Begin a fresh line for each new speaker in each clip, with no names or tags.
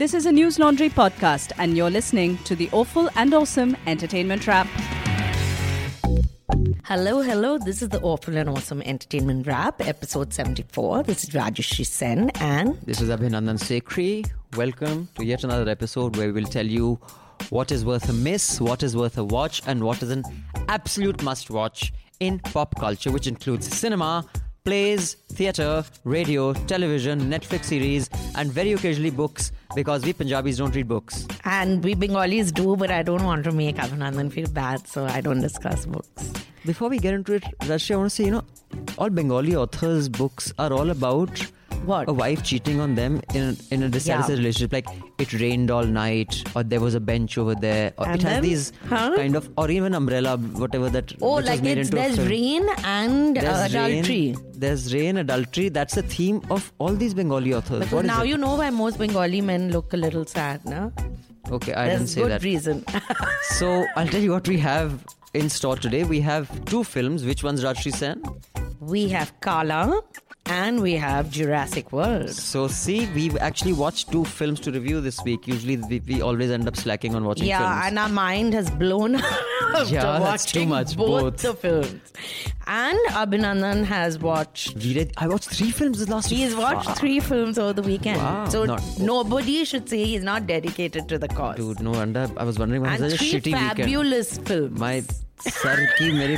This is a Newslaundry podcast, and you're listening to the Awful and Awesome Entertainment Wrap.
Hello, hello. This is the Awful and Awesome Entertainment Wrap, episode 74. This is Rajyasree Sen and
This is Abhinandan Sekhri. Welcome to yet another episode where we will tell you what is worth a miss, what is worth a watch, and what is an absolute must watch in pop culture, which includes cinema, plays, theatre, radio, television, Netflix series, and very occasionally books because we Punjabis don't read books.
and we Bengalis do, but I don't want to make Abhinandan feel bad, so I don't discuss books.
Before we get into it, Rashmi, I want to say, you know, all Bengali authors' books are all about
What?
a wife cheating on them in a, in a dissatisfied
Yeah.
relationship. Like it rained all night, or there was a bench over there, or
And
it has
then?
these
Huh?
kind of, or even umbrella, whatever that.
Oh,
was
like
made
it's
into a
there's rain and uh,
There's
adultery.
Rain, there's rain, adultery. That's the theme of all these Bengali authors.
Because
What
now you know why most Bengali men look a little sad, no?
Okay, I didn't
There's
say
good
that.
reason.
So I'll tell you what we have in store today. We have two films. Which one's Rajyasree Sen?
we have Kaala and we have Jurassic World.
So see, we've actually watched two films to review this week. Usually, we, we always end up slacking on watching
Yeah,
films.
and our mind has blown after
Yeah, that's too much,
both,
both.
the films. And Abhinandan has watched.
Read, I watched three films this last week.
He's watched
Fuck.
three films over the weekend.
Wow.
So
Not-
nobody should say he's not dedicated to the cause.
Dude, no wonder. I was wondering why
and
such a shitty weekend.
fabulous films.
My sir की मेरे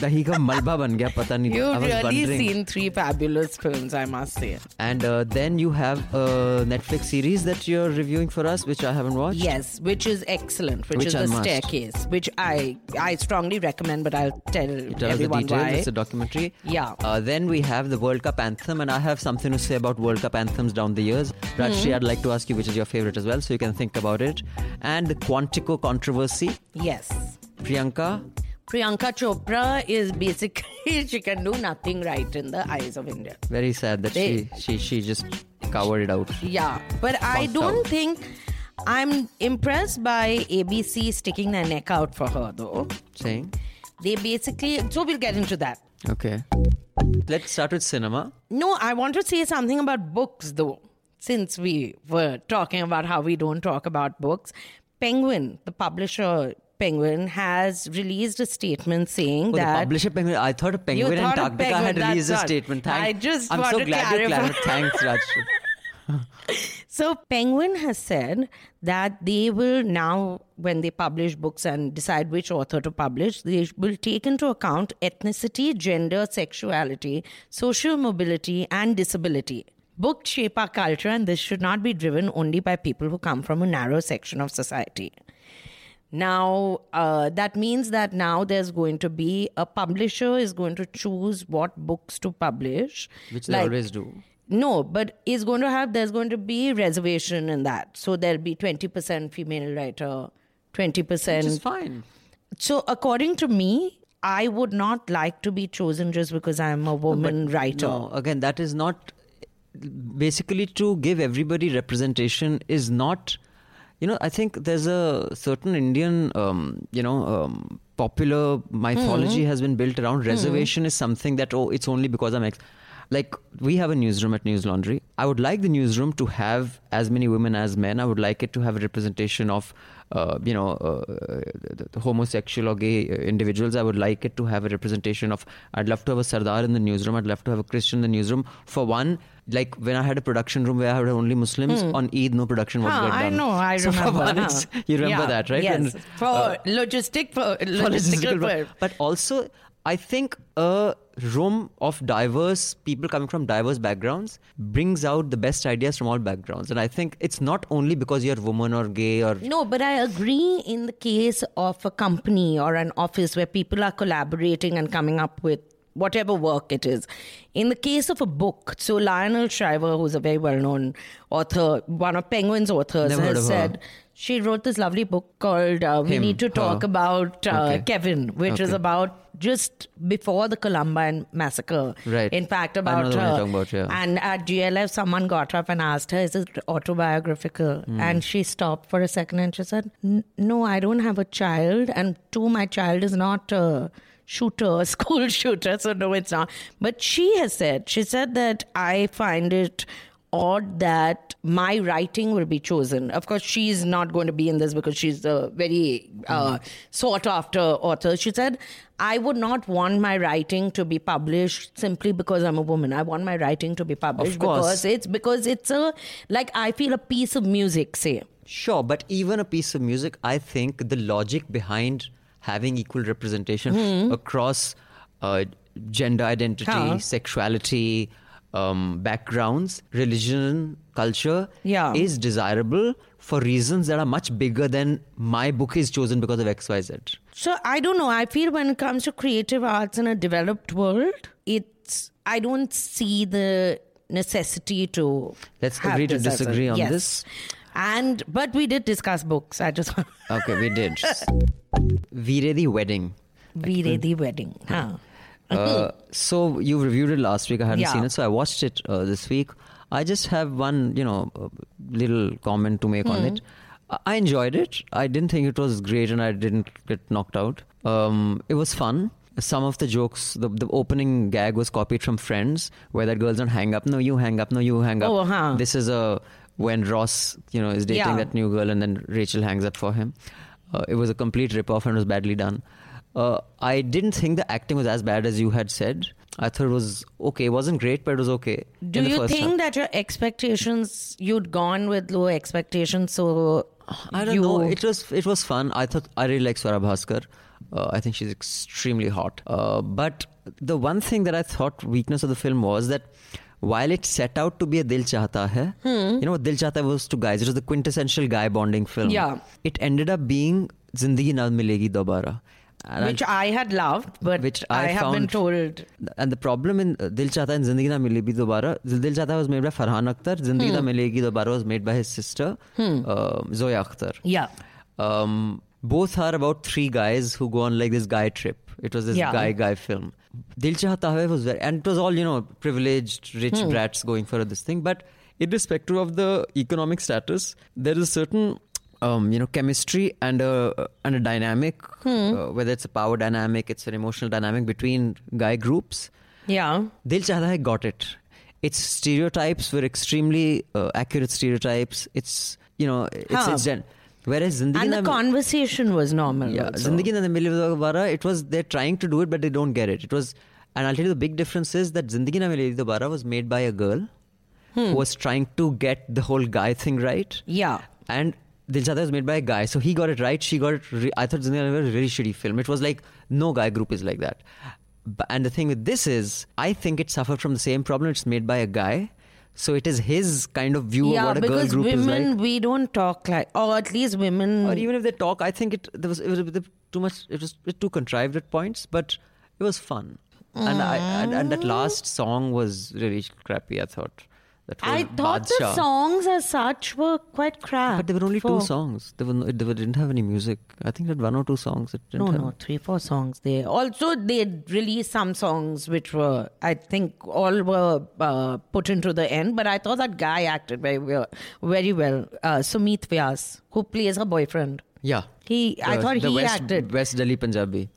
दही का मलबा बन गया पता नहीं
You've really seen three fabulous films, I must say.
And uh, then you have a Netflix series that you're reviewing for us, which I haven't watched.
Yes, which is excellent, which, is The. Staircase, which I I strongly recommend, but I'll tell,
Tell us the details. It's a documentary.
Yeah.
Uh, then we have the World Cup anthem, and I have something to say about World Cup anthems down the years.
Hmm.
Rajyasree, I'd like to ask you which is your favorite as well, so you can think about it. And the Quantico controversy.
yes.
Priyanka,
Priyanka Chopra is basically she can do nothing right in the eyes of India.
very sad that
They-
she she she just covered it out.
Yeah, but I don't
out.
think I'm impressed by ABC sticking their neck out for her though.
Saying,
They basically so we'll get into that.
okay. Let's start with cinema.
No, I want to say something about books though. Since we were talking about how we don't talk about books, Penguin, the publisher Penguin, has released a statement saying
Oh, the
that
publisher penguin. I thought a penguin and
thought a penguin,
had released a statement. Thanks.
I just
I'm so glad you
clarify.
clarified. Thanks, Rajyasree.
So Penguin has said that they will now, when they publish books and decide which author to publish, they will take into account ethnicity, gender, sexuality, social mobility, and disability. Books shape our culture, and this should not be driven only by people who come from a narrow section of society. Now, uh, that means that now there's going to be a publisher is going to choose what books to publish.
Which they always do.
no, but is going to have there's going to be reservation in that. So there'll be twenty percent female writer, 20%.
Which is fine.
So according to me, I would not like to be chosen just because I'm a woman writer.
No, again, that is not basically to give everybody representation is not. You know, I think there's a certain Indian, um, you know, um, popular mythology
Hmm.
has been built around reservation is something that oh, it's only because I'm ex. Like we have a newsroom at Newslaundry. I would like the newsroom to have as many women as men. I would like it to have a representation of, uh, you know, uh, homosexual or gay uh, individuals. I would like it to have a representation of. I'd love to have a Sardar in the newsroom. I'd love to have a Christian in the newsroom. For one, like when I had a production room where I had only Muslims on Eid, no production was
Huh,
done.
Hmm. I know, I
so
remember.
One,
huh.
you remember
Yeah,
that, right?
Yes,
When,
for
uh,
logistic, for
for
logistical
logistical but also i think a room of diverse people coming from diverse backgrounds brings out the best ideas from all backgrounds and i think it's not only because you're woman or gay or
No, but I agree in the case of a company or an office where people are collaborating and coming up with whatever work it is. In the case of a book, so Lionel Shriver, who's a very well known author, one of Penguin's authors,
Never
has
said her.
She wrote this lovely book called uh, We
Him,
Need to Talk
her.
About uh,
Okay.
Kevin, which is about just before the Columbine massacre.
Right.
In fact, about
the one you're
her.
talking about, yeah.
And at GLF, someone got up and asked her, Is it autobiographical?
Hmm.
And she stopped for a second and she said, No, I don't have a child. And two, my child is not a shooter, a school shooter. So, no, it's not. But she has said, She said that I find it odd that my writing will be chosen. Of course, she's not going to be in this because she's a very uh, sought after author. She said, I would not want my writing to be published simply because I'm a woman. I want my writing to be published because it's because it's a like I feel a piece of music, say.
Sure, but even a piece of music, I think the logic behind having equal representation
Hmm.
across uh, gender identity,
Huh.
sexuality, um, backgrounds, religion, culture
Yeah.
is desirable for reasons that are much bigger than my book is chosen because of XYZ.
So I don't know. I feel when it comes to creative arts in a developed world, it's I don't see the necessity to.
Let's agree to disagree on
yes.
this.
And but we did discuss books. I just
Okay, we did. Veere De Wedding.
we did the wedding. Huh.
Uh, so you reviewed it last week. I hadn't
Yeah.
seen it, so I watched it uh, this week. I just have one, you know, uh, little comment to make on
Hmm.
it. I- enjoyed it. I didn't think it was great, and I didn't get knocked out. Um, it was fun. Some of the jokes, the, the opening gag was copied from Friends, where that girl's don't hang up. No, you hang up. No, you hang up.
Oh, huh.
This is a when Ross, you know, is dating
Yeah.
that new girl, and then Rachel hangs up for him. Uh, it was a complete rip-off and was badly done. Uh, I didn't think the acting was as bad as you had said. I thought it was okay. It wasn't great, but it was okay.
Do you think
half.
that your expectations you'd gone with low expectations, so
I don't
you,
know. It was it was fun. I thought I really like Swara Bhaskar. Uh, I think she's extremely hot. Uh, but the one thing that I thought weakness of the film was that while it set out to be a Dil Chahta Hai,
Hmm.
you know what Dil Chahta was to guys. It was the quintessential guy bonding film.
Yeah.
It ended up being Zindagi Na Milegi Dobara. And
which I had loved, but
Which
I,
I
have been told
And the problem in uh, Dil Chahta and Zindagi Na Milegi Dobara, Dil Chahta was made by Farhan Akhtar. Zindagi Na Milegi Dobara was made by his sister, uh, Zoya Akhtar.
yeah.
Um, both are about three guys who go on like this guy trip. It was this
Yeah.
guy guy film. Dil Chahta Hai was very, and it was all you know privileged rich brats going for this thing. But irrespective of the economic status, there is a certain um, you know chemistry and a and a dynamic, uh, whether it's a power dynamic, it's an emotional dynamic between guy groups.
Yeah.
Dil Chahta Hai got it. Its stereotypes were extremely uh, accurate stereotypes. It's you know it's,
Huh.
it's gen- whereas Zindagi
And the
Na-
conversation was normal.
yeah,
also.
Zindagi Na Milegi Dobara, it was they're trying to do it, but they don't get it. It was, and I'll tell you the big difference is that Zindagi Na Milegi Dobara was made by a girl who was trying to get the whole guy thing right,
Yeah.
and Dil Chahta was made by a guy, so he got it right. She got it. Re- I thought Zindagi was a really shitty film. It was like no guy group is like that. But, and the thing with this is, I think it suffered from the same problem. It's made by a guy. So it is his kind of view
yeah,
of what a girl group is like.
women, we don't talk like, or at least women.
or even if they talk, I think it there was it was a bit too much. It was too contrived at points, but it was fun. And I and, and that mm. last song was really crappy. I thought
I thought the songs as such were quite crap.
but there were only
for-
two songs. There were no, they didn't have any music. I think that one or two songs. It didn't
No,
have.
no, three, four songs there. Also, they released some songs which were, I think, all were uh, put into the end. But I thought that guy acted very well. Very well. Uh, Sumit Vyas, who plays her boyfriend.
Yeah,
He, I
The-
thought
the
he
West,
acted.
West Delhi Punjabi.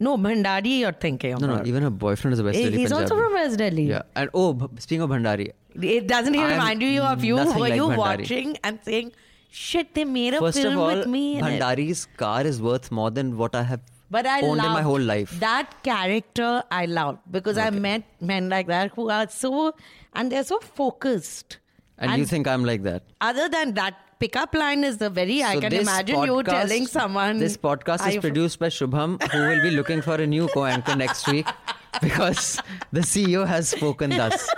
No, Bhandari, you're thinking
No, no, even her boyfriend is a West
He-
Delhi
He's
Punjabi.
also from West Delhi.
Yeah, and oh, speaking of Bhandari,
It doesn't
I'm
remind you of you? Were
like
you
Bhandari.
watching and saying, shit, they made a
first
film
of all,
with me in it.
Bhandari's car is worth more than what I have
But I
owned in my whole life.
That character I loved because I met men like that who are so and they're so focused.
and you think I'm like that.
other than that pickup line is the very I
So
can
this
imagine you
podcast-
telling someone
This podcast is
I-
produced by Shubham, who will be looking for a new co-anchor next week because the CEO has spoken thus.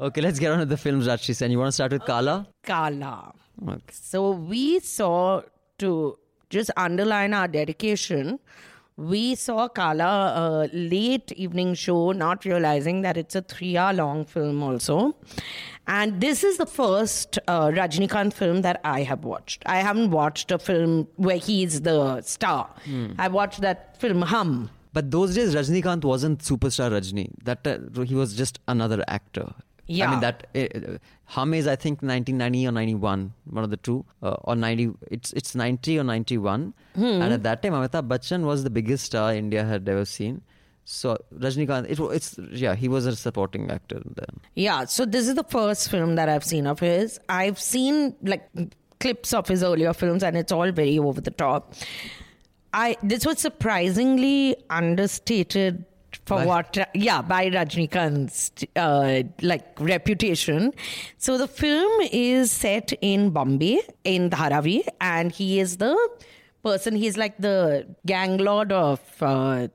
Okay, let's get on to the films, Rajyasree Sen. You want to start with Kaala?
Kaala.
Okay.
So we saw to just underline our dedication. We saw Kaala a late evening show, not realizing that it's a three-hour long film also. And this is the first uh, Rajinikanth film that I have watched. I haven't watched a film where he's the star. I watched that film Hum.
But those days, Rajinikanth wasn't superstar Rajni. That uh, he was just another actor.
Yeah.
I mean that uh, Hum is I think 1990 or 91, one of the two, uh, or 90. It's it's 90 or 91.
Hmm.
And at that time, Amitabh Bachchan was the biggest star India had ever seen. So Rajinikanth, it, it's yeah, he was a supporting actor then.
Yeah, so this is the first film that I've seen of his. I've seen like clips of his earlier films, and it's all very over the top. I this was surprisingly understated for
By-
what yeah by Rajinikanth's uh, like reputation. So the film is set in Bombay in Dharavi, and he is the person. He's like the gang lord of. Uh,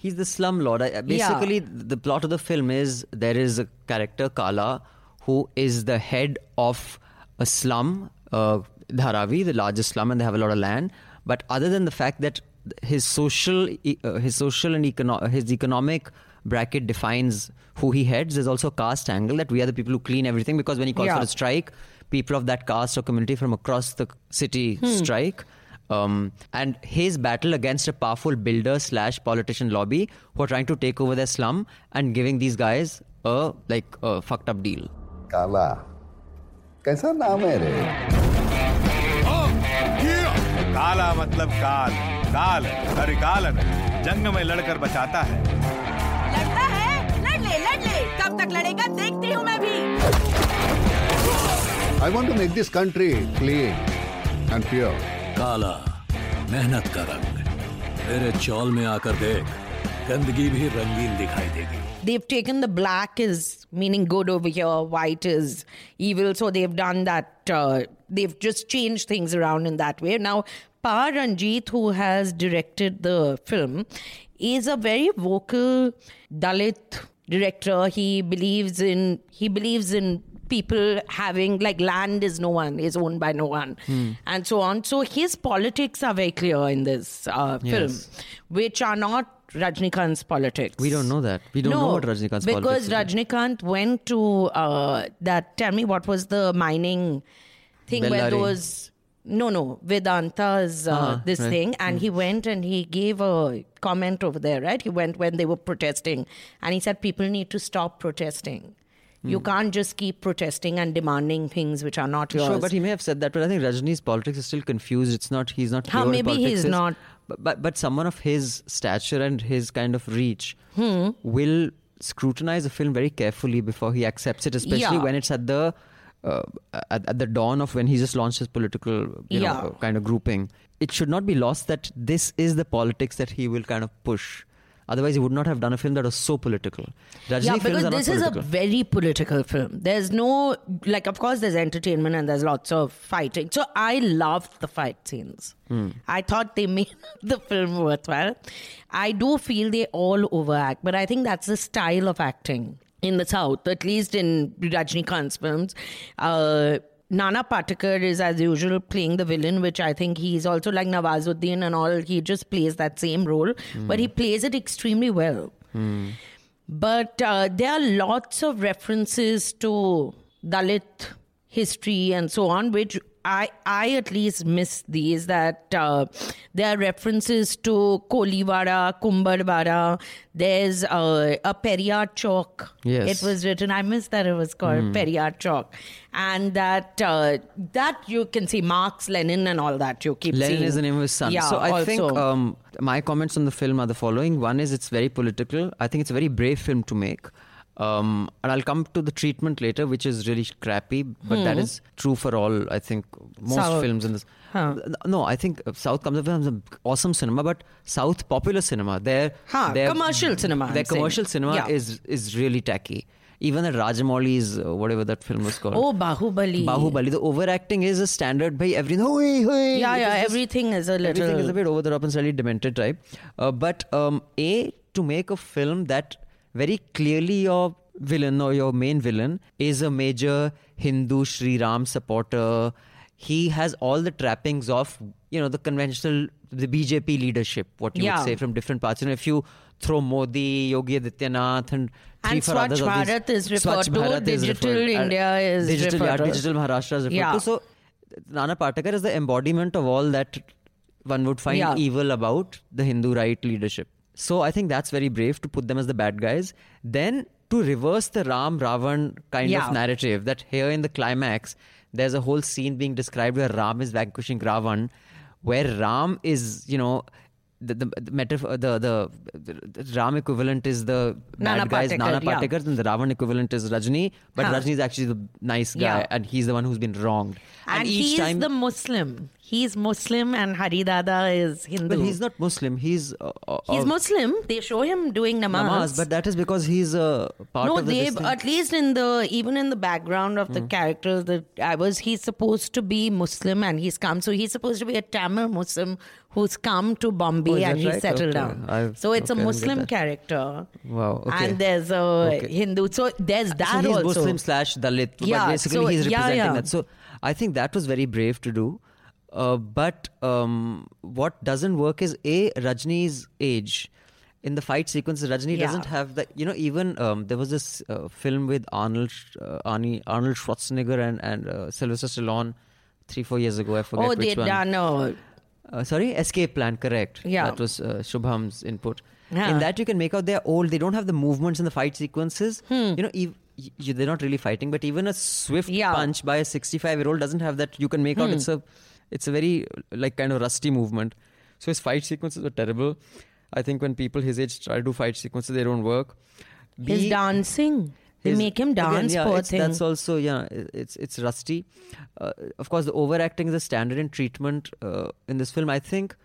He's the slum lord. Basically, the plot of the film is there is a character Kaala who is the head of a slum, uh, Dharavi, the largest slum, and they have a lot of land. But other than the fact that his social, uh, his social and econo- his economic bracket defines who he heads, there's also a caste angle that we are the people who clean everything because when he calls
yeah.
for a strike, people of that caste or community from across the city hmm. strike. Um, and his battle against a powerful builder slash politician lobby who are trying to take over their slum and giving these guys a like a fucked up deal.
Kaala, कैसा नाम है रे?
काला मतलब काल। काल करिकालन जंग में लड़कर बचाता है।
लड़ता है? लड़ ले लड़ ले कब तक लड़ेगा देखती हूँ मैं भी।
I want to make this country clean and pure
काला मेहनत का रंग। मेरे चौल में आकर देख गंदगी भी रंगीन दिखाई देगी।
They've taken the black is meaning good over here, white is evil. So they've done that. Uh, they've just changed things around in that way. Now, Pa Ranjit, who has directed the film, is a very vocal Dalit director. He believes in he believes in people having like land is no one is owned by no one and so on so his politics are very clear in this uh, film
Yes.
which are not Rajinikanth's politics.
We don't know that. We don't
no,
know what Rajinikanth's
because
politics. Because
Rajinikanth went to uh, that. Tell me what was the mining thing where
Bellary.
those. No, no, Vedanta's uh,
Ah,
this
right.
thing, and he went and he gave a comment over there, right? He went when they were protesting, and he said people need to stop protesting.
Hmm.
You can't just keep protesting and demanding things which are not yours.
Sure, but he may have said that, but I think Rajini's politics is still confused. It's not. He's not.
How maybe he's
is.
not.
But, but but someone of his stature and his kind of reach
Hmm.
will scrutinize a film very carefully before he accepts it, especially
Yeah.
when it's at the. Uh, at, at the dawn of when he just launched his political you
Yeah.
know, kind of grouping, it should not be lost that this is the politics that he will kind of push. Otherwise, he would not have done a film that was so political. Rajini
yeah,
films
because
are not
this is a very political film. There's no like, of course, there's entertainment and there's lots of fighting. So I loved the fight scenes.
Hmm.
I thought they made the film worthwhile. I do feel they all overact, but I think that's the style of acting in the South, at least in Rajinikanth's films. Uh, Nana Patekar is, as usual, playing the villain, which I think he's also like Nawazuddin and all. He just plays that same role, but he plays it extremely well. But uh, there are lots of references to Dalit history and so on, which I, I at least miss these. That uh, there are references to Kolivara, Kumbharwara. There's uh, a Periyar Chowk.
Yes.
It was written. I miss that it was called Periyar Chowk, and that uh, that you can see Marx, Lenin, and all that. You keep
Lenin
seeing.
is the name of his son.
Yeah,
so I think um, my comments on the film are the following. One is it's very political. I think it's a very brave film to make. Um, and I'll come to the treatment later, which is really crappy, but that is true for all, I think, most
Hmm. South.
films in this.
Huh.
No, I think South comes up with some awesome cinema, but South popular cinema, their,
Huh,
their
commercial cinema, I'm
their
saying.
commercial cinema
Yeah.
is is really tacky. Even the Rajamouli's, uh, whatever that film was called.
Oh, Bahubali.
Bahubali. The overacting is a standard by everything. Hoi, hoi.
Yeah, yeah. Everything is a little.
Everything is a bit over the top and slightly demented type. Uh, but um, A, to make a film that very clearly your villain or your main villain is a major Hindu Sri Ram supporter. He has all the trappings of, you know, the conventional, the BJP leadership, what you
Yeah.
would say from different parts. You know, if you throw Modi, Yogi Adityanath, and three,
And
four
Swachh
others of these-
Bharat is referred to,
is
Digital
referred-
India is
digital,
referred to.
digital Maharashtra is referred
Yeah.
to. So Nana Patekar is the embodiment of all that one would find
Yeah.
evil about the Hindu right leadership. So I think that's very brave to put them as the bad guys. Then to reverse the Ram Ravan kind
Yeah.
of narrative that here in the climax there's a whole scene being described where Ram is vanquishing Ravan, where Ram is, you know, the the, the metaphor the, the the Ram equivalent is the
Nana
bad guys
Patekar,
Nana
yeah.
Patekar and the Ravan equivalent is Rajni but
Huh.
Rajni is actually the nice guy
Yeah.
and he's the one who's been wronged
And,
each
he's
time
the Muslim. He's Muslim and Haridada is Hindu.
well he's not Muslim he's uh, uh,
He's
uh,
Muslim. They show him doing namaz.
namaz but that is because he's a part
no,
of the
they at least in the even in the background of the
Hmm.
characters that I was, he's supposed to be Muslim and he's come. So he's supposed to be a Tamil Muslim who's come to Bombay
Oh,
and he
right?
settled
Okay.
down.
I've-
so it's
okay,
a Muslim character.
Wow, okay.
And there's a. Hindu. So there's that
so he's
also.
Muslim slash Dalit.
Yeah,
but basically
so-
he's
yeah,
representing
yeah.
that. So I think that was very brave to do. Uh, but um, what doesn't work is a Rajni's age. In the fight sequences, Rajni
Yeah.
doesn't have the. You know, even um, there was this uh, film with Arnold uh, Arnold Schwarzenegger and and uh, Sylvester Stallone three four years ago. I forget
oh,
one.
done a
Uh, sorry, Escape Plan, correct.
Yeah.
That was uh, Shubham's input.
Yeah.
In that, you can make out they're old. They don't have the movements in the fight sequences.
Hmm.
You know, ev- y- they're not really fighting, but even a swift
Yeah.
punch by a 65 year old doesn't have that. You can make out
Hmm.
it's a, it's a very like kind of rusty movement. So his fight sequences are terrible. I think when people his age try to do fight sequences, they don't work.
his dancing. They
his-
make him
again,
dance,
yeah,
poor thing.
That's also yeah, it's it's rusty. Uh, of course, the overacting is a standard in treatment uh, in this film. I think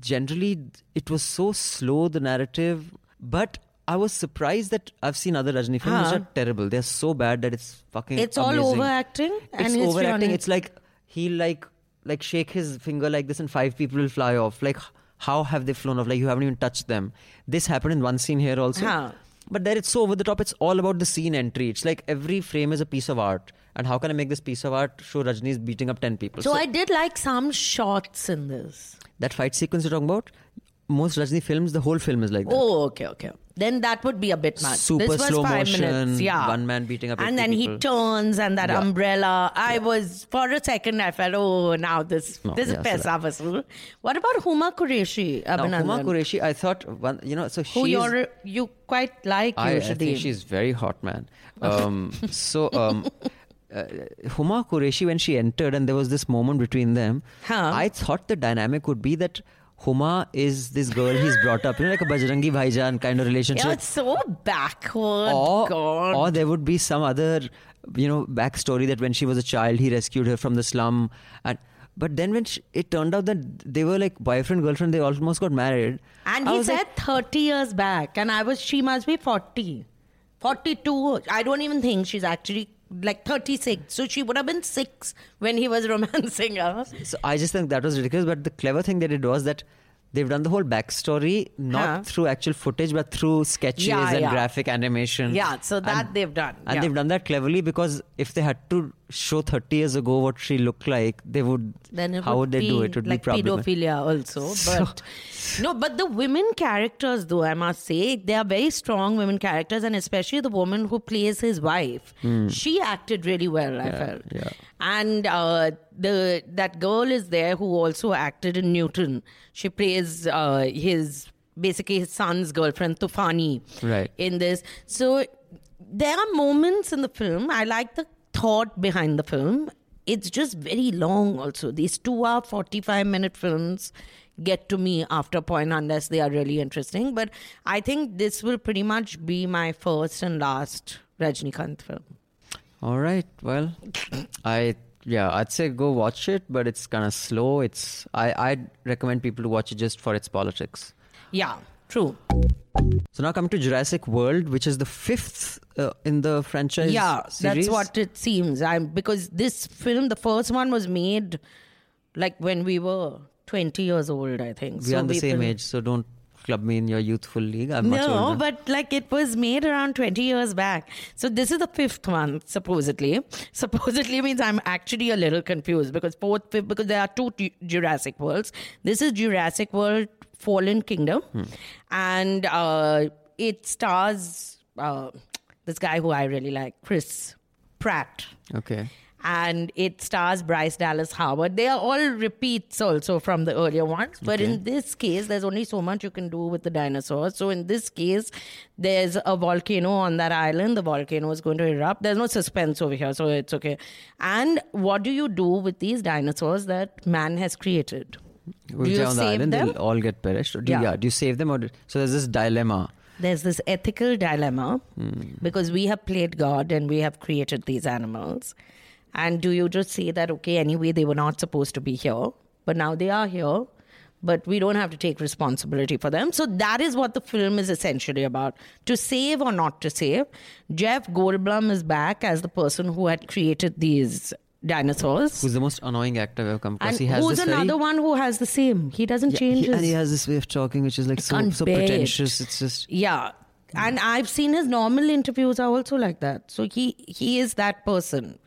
generally it was so slow the narrative, but I was surprised that I've seen other Rajni films which are terrible. They're so bad that it's fucking.
It's all overacting and
It's
on
overacting. It's like he like like shake his finger like this and five people will fly off. Like how have they flown off? Like you haven't even touched them. This happened in one scene here also.
Huh.
But there it's so over the top. It's all about the scene entry. It's like every frame is a piece of art. And how can I make this piece of art show Rajni's beating up 10 people?
so I did like some shots in this.
that fight sequence you're talking about, most Rajni films, the whole film is like that.
Oh, okay, okay. Then that would be a bit much.
Super
this was
slow
five
motion,
minutes. Yeah.
one man beating up
And
80
then he turns and that
Yeah.
umbrella. I was for a second I felt, oh now this
No,
this
yeah,
is Pesa Vasool. What about Huma Qureshi?
Now, Huma Qureshi, I thought, one, you know, so
Who you're you quite like
I, I think she's very hot, man. Um, so, um, uh, Huma Qureshi, when she entered and there was this moment between them,
Huh.
I thought the dynamic would be that Huma is this girl he's brought up, you know, like a Bajrangi Bhaijaan kind of relationship.
yeah, it's so backward.
or,
God.
or there would be some other, you know, backstory that when she was a child, he rescued her from the slum. And but then when she, it turned out that they were like boyfriend girlfriend, they almost got married.
And
I
he said
like,
30 years back, and I was, she must be 40. 42. I don't even think she's actually like 36. So she would have been six when he was romancing her.
So I just think that was ridiculous. But the clever thing they did was that they've done the whole backstory not
Huh.
through actual footage but through sketches
Yeah,
and
yeah.
graphic animation.
Yeah, so that
And-
they've done.
And
yeah.
they've done that cleverly because if they had to show 30 years ago what she looked like, they would.
then
how would, they
be
do it? It would
like
be
pedophilia also
So-
but no but the women characters though i must say they are very strong women characters and especially the woman who plays his wife she acted really well i felt
yeah.
and uh, the that girl is there who also acted in newton. She plays uh, his basically his son's girlfriend tufani
Right.
in this. So there are moments in the film i like the thought behind the film. It's just very long also. These two hour 45 minute films get to me after a point unless they are really interesting. But i think this will pretty much be my first and last rajinikanth film.
All right. Well, I yeah, I'd say go watch it, but it's kind of slow. It's I I'd recommend people to watch it just for its politics.
yeah true
So now coming to Jurassic World, which is the fifth uh, in the franchise.
yeah
series.
that's what it seems i'm because this film the first one was made like when we were 20 years old i think
we are the same age, so don't club me in your youthful league. I'm
no, but like it was made around 20 years back. So this is the fifth one, supposedly. Supposedly means I'm actually a little confused because fourth, fifth, because there are two Ju- Jurassic Worlds. This is Jurassic World Fallen Kingdom. And uh, it stars uh, this guy who I really like, Chris Pratt
okay.
And it stars Bryce Dallas Howard. They are all repeats also from the earlier ones, but in this case, there's only so much you can do with the dinosaurs. So in this case, there's a volcano on that island. The volcano is going to erupt. There's no suspense over here, so it's okay. And what do you do with these dinosaurs that man has created?
Which
you
on the
save
island,
them?
they'll all get perished. Or do,
Yeah.
yeah. Do you save them or do, so there's this dilemma.
There's this ethical dilemma
Hmm.
because we have played God and we have created these animals. And do you just say that, okay, anyway, they were not supposed to be here, but now they are here, but we don't have to take responsibility for them? So that is what the film is essentially about to save or not to save. Jeff Goldblum is back as the person who had created these dinosaurs.
Who's the most annoying actor I've ever come across?
and
he has
who's another
very,
one who has the same? He doesn't
Yeah,
change
he-
his.
and he has this way of talking which is like so, so
it.
pretentious. It's just
Yeah. And I've seen his normal interviews are also like that. So he he is that person,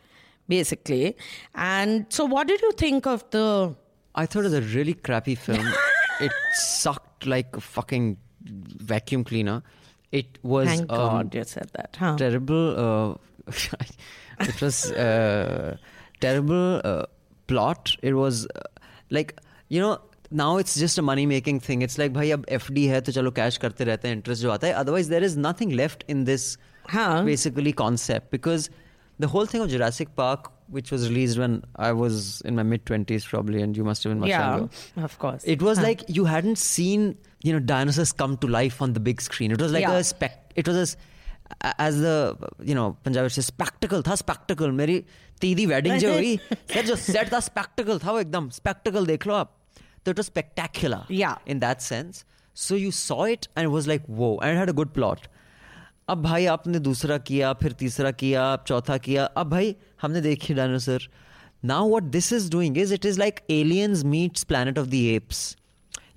basically. And so what did you think of the
I thought it was a really crappy film. it sucked like a fucking vacuum cleaner. It was
thank
um,
God you said that, huh?
terrible. Uh, it was uh, terrible uh, plot. It was uh, like you know now it's just a money making thing. It's like भाई अब FD है तो चलो cash करते रहते हैं interest जो आता है. Otherwise there is nothing left in this
Huh.
basically concept because the whole thing of Jurassic Park, which was released when I was in my mid twenties probably, and you must have been much
yeah,
younger.
of course.
It was
Huh.
like you hadn't seen, you know, dinosaurs come to life on the big screen. It was like
Yeah.
a spec. It was a, s- a- as the you know Punjabi says spectacle था spectacle. मेरी तीदी wedding जो हुई, sir जो set था spectacle था वो एकदम spectacle देख लो आप. So it was spectacular.
Yeah.
In that sense, so you saw it and it was like whoa, and it had a good plot. अब भाई आपने दूसरा किया फिर तीसरा किया अब चौथा किया अब भाई हमने देखी dinosaur now what this is doing is it is like aliens meets planet of the apes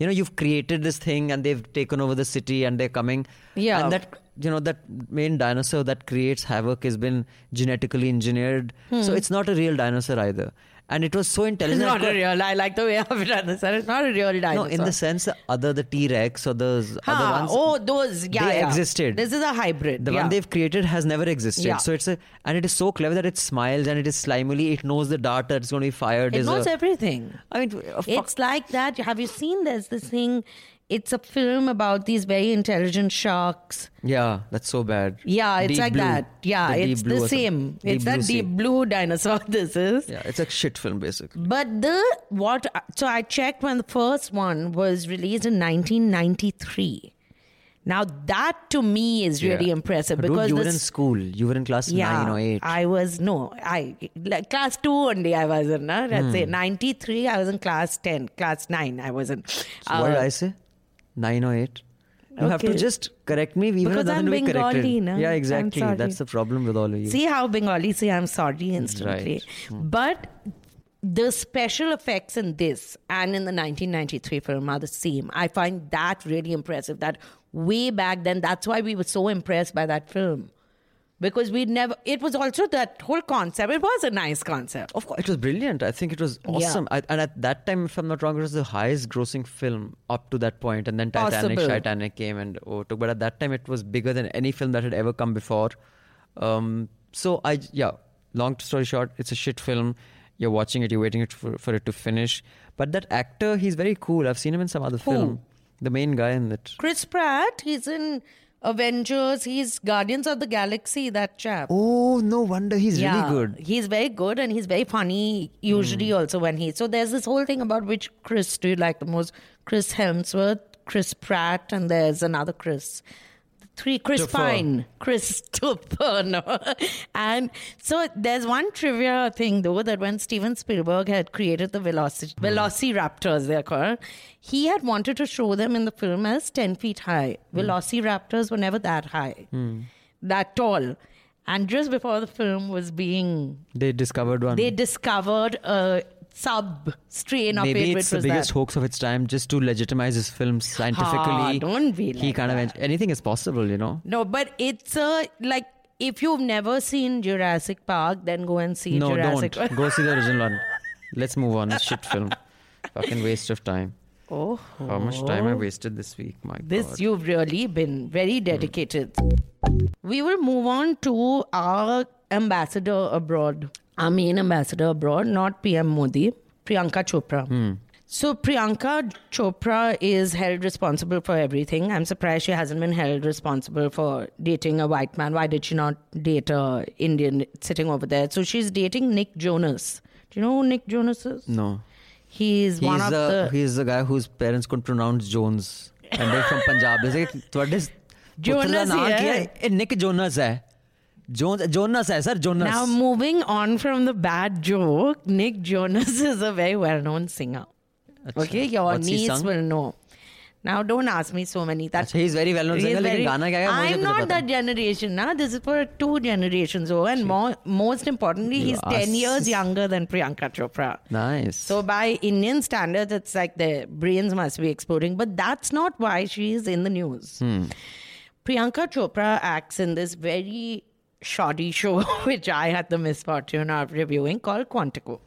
you know you've created this thing and they've taken over the city and they're coming
Yeah.
and that you know that main dinosaur that creates havoc has been genetically engineered so it's not a real dinosaur either and it was so
intelligent. It's not a real. I like the way I've done this. It's not a real dinosaur.
no in the sense other the t-rex or those other
Huh,
ones
oh, those. Yeah,
they
yeah.
existed
This is a hybrid.
the
yeah.
one they've created has never existed.
Yeah.
So it's a and it is so clever that it smiles and it is slimily. It knows the dart that it's going to be fired.
It
is
knows
a,
everything.
I mean,
It's like that. Have you seen there's this thing? It's a film about these very intelligent sharks.
yeah, that's so bad.
Yeah, it's
Deep
like
blue.
that. Yeah,
The
it's the same. It's that
sea.
deep blue dinosaur. This is.
Yeah, it's a shit film basically.
But the what? So I checked when the first one was released in 1993. Now that to me is really
Yeah.
impressive
Dude,
because
you were in school. You were in class
yeah,
nine or eight.
I was no, I like class two only. I was in. Uh, let's say
Hmm.
ninety three. I was in class ten, class nine. I was in.
so what did
Uh,
I say? Nine or eight. You have to just correct me. Even
Because I'm
to be corrected.
Bengali, no?
Yeah, exactly. That's the problem with all of you.
See how Bengali say I'm sorry instantly.
Right. Hmm.
But the special effects in this and in the 1993 film are the same. I find that really impressive. That way back then, that's why we were so impressed by that film. Because we never, it was also that whole concept. It was a nice concept.
Of course, it was brilliant. I think it was awesome. I, and at that time, if I'm not wrong, it was the highest grossing film up to that point. And then Titanic,
Possible.
Titanic came and overtook. But at that time, it was bigger than any film that had ever come before. Um, so I, yeah, long story short, it's a shit film. You're watching it, you're waiting for, for it to finish. But that actor, he's very cool. I've seen him in some other film. The main guy in it.
Chris Pratt, he's in Avengers, he's Guardians of the Galaxy, that chap.
Oh, no wonder he's really good.
He's very good and he's very funny usually hmm. also when he so there's this whole thing about which Chris do you like the most? Chris Hemsworth, Chris Pratt, and there's another Chris. Three Chris. Pine, Chris Topher, no. And so there's one trivia thing though that when Steven Spielberg had created the Veloci- hmm. Velociraptors, they're called, he had wanted to show them in the film as 10 feet high. Hmm. Velociraptors were never that high, hmm. that tall. And just before the film was being,
They discovered one.
they discovered a sub strain of
Maybe
it,
it's the biggest
that.
hoax of its time just to legitimize his films scientifically.
don't be
He
like
kind
that.
of anything is possible, you know.
No, but it's a like if you've never seen Jurassic Park, then go and see
no,
Jurassic
don't go see the original one. Let's move on. It's shit film. Fucking waste of time.
Oh,
How much time I wasted this week? My
this
God.
you've really been very hmm. dedicated. We will move on to our ambassador abroad, our main ambassador abroad, not PM Modi, Priyanka Chopra. Mm. So Priyanka Chopra is held responsible for everything. I'm surprised she hasn't been held responsible for dating a white man. Why did she not date a Indian sitting over there? So she's dating Nick Jonas. Do you know who Nick Jonas is?
No.
He's,
he's one
of
the, he's the guy whose parents couldn't pronounce Jones and they're from Punjab. Is it what is
Jonas?
Eh, Nick Jonas. Hai. Jones Jonas hai, sir Jonas.
Now moving on from the bad joke, Nick Jonas is a very well-known singer. Achha. Okay, your
What's
niece will know. Now don't ask me so many. That
Achha, he's very well
known
singer.
Very, I'm not that generation. Na. This is for two generations over. And more, most importantly, he's
yes.
10 years younger than Priyanka Chopra.
Nice.
So by Indian standards, it's like their brains must be exploding. But that's not why she is in the news. Hmm. Priyanka Chopra acts in this very shoddy show, which I had the misfortune of reviewing, called Quantico.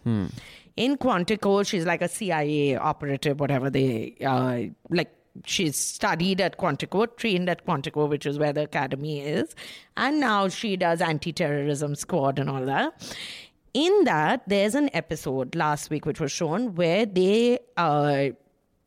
In Quantico, she's like a CIA operative, whatever they uh, like. She's studied at Quantico, trained at Quantico, which is where the academy is, and now she does anti-terrorism squad and all that. In that, there's an episode last week which was shown where they uh,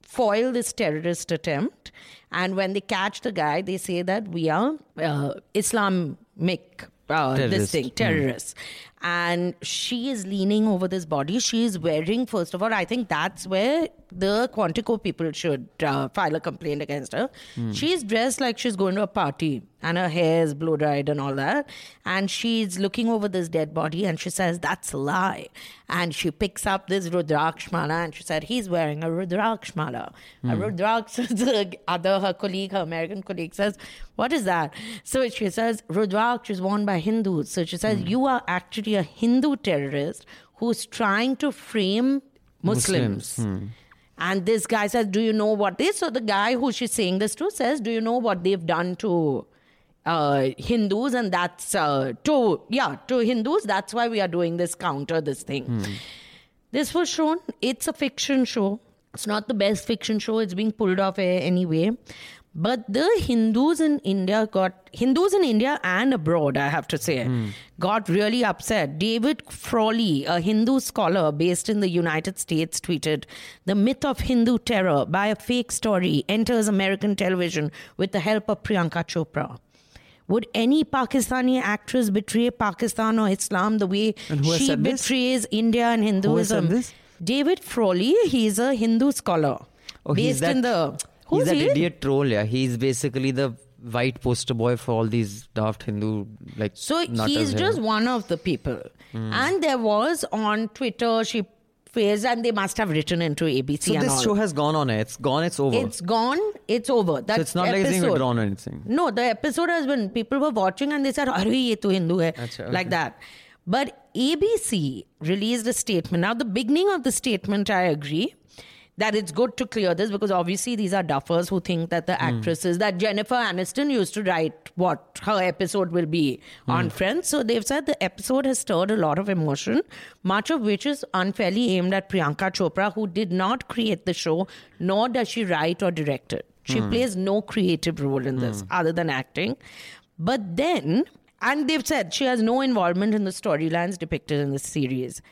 foil this terrorist attempt. And when they catch the guy, they say that we are uh, Islamic. Uh, this thing, terrorists. And she is leaning over this body. She is wearing, first of all, I think that's where the Quantico people should uh, file a complaint against her. Hmm. She's dressed like she's going to a party and her hair is blow dried and all that. And she's looking over this dead body and she says, That's a lie. And she picks up this Rudraksh mala and she said, He's wearing a Rudraksh mala. A hmm. Rudraksh, the other, her colleague, her American colleague says, What is that? So she says, Rudraksh is worn by Hindus. So she says, hmm. You are actually a Hindu terrorist who's trying to frame Muslims. And this guy says, Do you know what this? So the guy who she's saying this to says, Do you know what they've done to uh, Hindus? And that's uh, to, yeah, to Hindus. That's why we are doing this counter, this thing. This was shown. It's a fiction show. It's not the best fiction show. It's being pulled off air anyway. But the Hindus in India got Hindus in India and abroad, I have to say, got really upset. David Frawley, a Hindu scholar based in the United States, tweeted, "The myth of Hindu terror by a fake story enters American television with the help of Priyanka Chopra." Would any Pakistani actress betray Pakistan or Islam the way
And who has
she
said this?
betrays India and Hinduism? David Frawley, he's a Hindu scholar
Oh,
based in the.
He's
Who's
that
he?
idiot troll, yeah. He's basically the white poster boy for all these daft Hindu like.
So he's
here.
just one of the people.
Hmm.
And there was on Twitter, she faced, and they must have written into ABC
So this
all.
show has gone on air. It's gone. It's over.
It's gone. It's over. That
so it's not like it's
episode-
withdrawn or anything.
No, the episode has been people were watching and they said, "Arey, ye to Hindu hai," like
okay.
that. But ABC released a statement. Now, the beginning of the statement, I agree that it's good to clear this because obviously these are duffers who think that the hmm. actresses that Jennifer Aniston used to write what her episode will be hmm. on Friends. So they've said the episode has stirred a lot of emotion, much of which is unfairly aimed at Priyanka Chopra, who did not create the show, nor does she write or direct it. She hmm. plays no creative role in this other than acting. But then, and they've said she has no involvement in the storylines depicted in the series.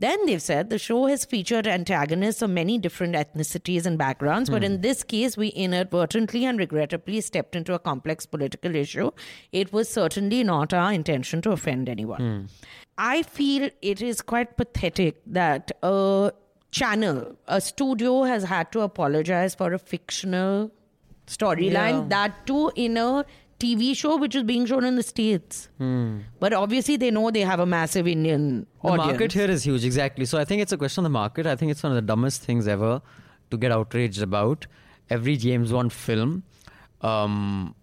Then they've said the show has featured antagonists of many different ethnicities and backgrounds, but in hmm. this case, we inadvertently and regrettably stepped into a complex political issue. It was certainly not our intention to offend anyone. Hmm. I feel it is quite pathetic that a channel, a studio has had to apologize for a fictional storyline, that too in a TV show which is being shown in the States. But obviously, they know they have a massive Indian
The
audience.
market here is huge, exactly. So I think it's a question of the market. I think it's one of the dumbest things ever to get outraged about. Every James Bond film um,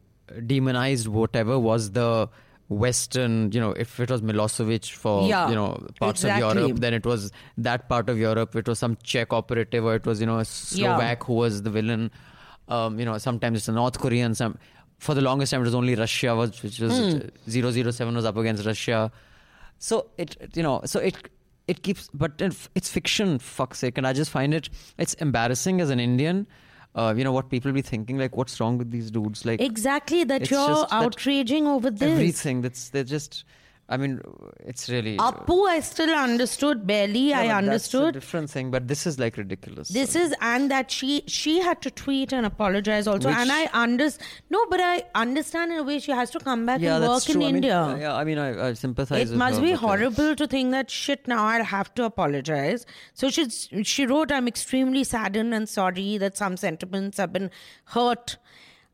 demonized whatever was the Western, you know, if it was Milosevic for,
Yeah,
you know, parts
exactly.
of Europe, then it was that part of Europe. It was some Czech operative or it was, you know, a Slovak who was the villain. Um, you know, sometimes it's a North Korean. Some For the longest time, it was only Russia, was, which was
Hmm.
007 was up against Russia. So it, you know, so it it keeps, but it's fiction, fuck's sake, and I just find it it's embarrassing as an Indian. Uh, you know what people be thinking like, what's wrong with these dudes? Like
Exactly, that you're outraging over this.
everything. That's they're just I mean, it's really.
Apu, I still understood barely.
Yeah,
I
but That's a
understood.
different thing, but this is like ridiculous.
This is and that she she had to tweet and apologize also.
Which-
and I understand. No, but I understand in a way she has to come back
yeah,
and work in
I mean,
India.
uh, yeah, I mean, I, I sympathize.
It
with
must
her,
be
uh,
horrible to think that shit. Now I'll have to apologize. So she's she wrote, "I'm extremely saddened and sorry that some sentiments have been hurt.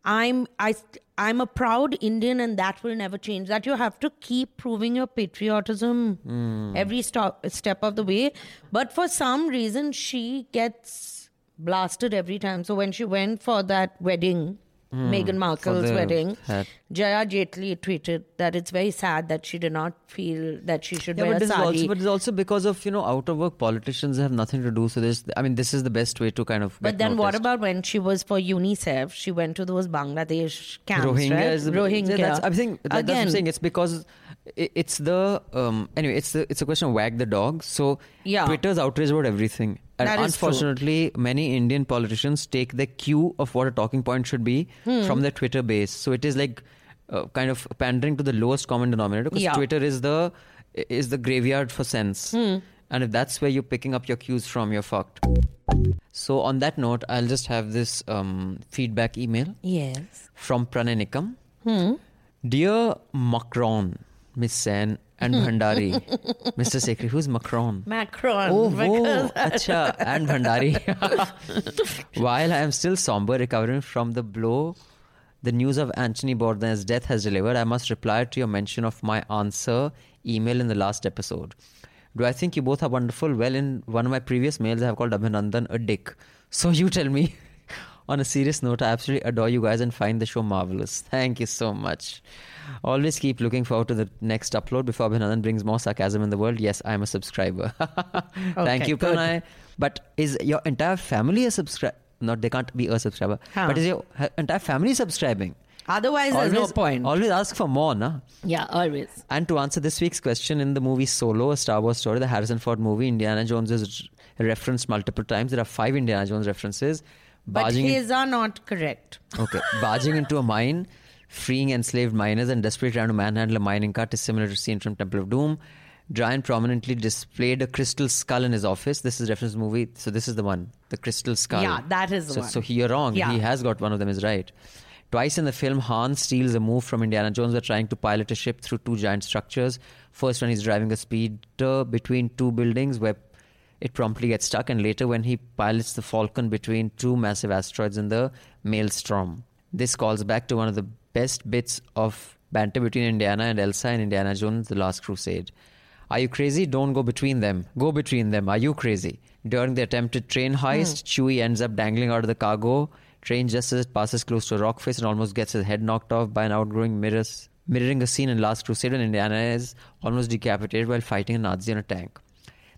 I'm I I'm a proud Indian, and that will never change. That you have to keep proving your patriotism
Hmm.
every stop step of the way. But for some reason, she gets blasted every time. So when she went for that wedding. Meghan Markle's wedding.
hat.
Jaya Jaitley tweeted that it's very sad that she did not feel that she should
Yeah,
wear
but
a sari.
also, but it's also because of you know out of work politicians have nothing to do. So this, I mean, this is the best way to kind of.
but then what about when she was for UNICEF? She went to those Bangladesh camps,
Rohingya?
right?
Is the,
Rohingya.
Yeah, that's, I think that- that's what
Again,
I'm saying. It's because it's the um, anyway. It's the it's a question of wag the dog. So
Yeah.
Twitter's outraged about everything. And
That
unfortunately, many Indian politicians take the cue of what a talking point should be
Hmm.
from their Twitter base. So it is like uh, kind of pandering to the lowest common denominator because
Yeah.
Twitter is the is the graveyard for sense.
Hmm.
And if that's where you're picking up your cues from, you're fucked. So on that note, I'll just have this um, feedback email
Yes.
from Pranay Nikam.
Hmm.
Dear Macron, Miss Sen and hmm. Bhandari, Mr. Sekhri, who's Macron?
Macron.
Oh, whoa, acha, and Bhandari. While I am still somber, recovering from the blow the news of Anthony Bourdain's death has delivered, I must reply to your mention of my answer email in the last episode. Do I think you both are wonderful? Well, in one of my previous mails, I have called Abhinandan a dick. So you tell me. On a serious note, I absolutely adore you guys and find the show marvelous. Thank you so much. Always keep looking forward to the next upload before Abhinandan brings more sarcasm in the world. Yes, I am a subscriber. Thank you,
good.
Pranay. But is your entire family a subscriber? Not they can't be a subscriber.
Huh.
But is your entire family subscribing?
Otherwise, there's no point.
Always ask for more, na?
yeah, always.
And to answer this week's question, in the movie Solo, a Star Wars story, the Harrison Ford movie, Indiana Jones is referenced multiple times. There are five Indiana Jones references.
But
Barging in-
are not correct.
Okay. Barging into a mine, freeing enslaved miners, and desperately trying to manhandle a mining cart is similar to scene from Temple of Doom. Giant prominently displayed a crystal skull in his office. This is reference movie. So this is the one, the crystal skull.
Yeah, that is the
so,
one.
So he, you're wrong.
Yeah.
He has got one of them is right. Twice in the film, Han steals a move from Indiana Jones by trying to pilot a ship through two giant structures. First, when he's driving a speeder between two buildings where it promptly gets stuck, and later when he pilots the Falcon between two massive asteroids in the Maelstrom. This calls back to one of the best bits of banter between Indiana and Elsa in Indiana Jones The Last Crusade. Are you crazy? Don't go between them. Go between them. Are you crazy? During the attempted train heist, hmm. Chewie ends up dangling out of the cargo train just as it passes close to a rock face and almost gets his head knocked off by an outgrowing mirrors, mirroring a scene in Last Crusade when Indiana is almost decapitated while fighting a Nazi in a tank.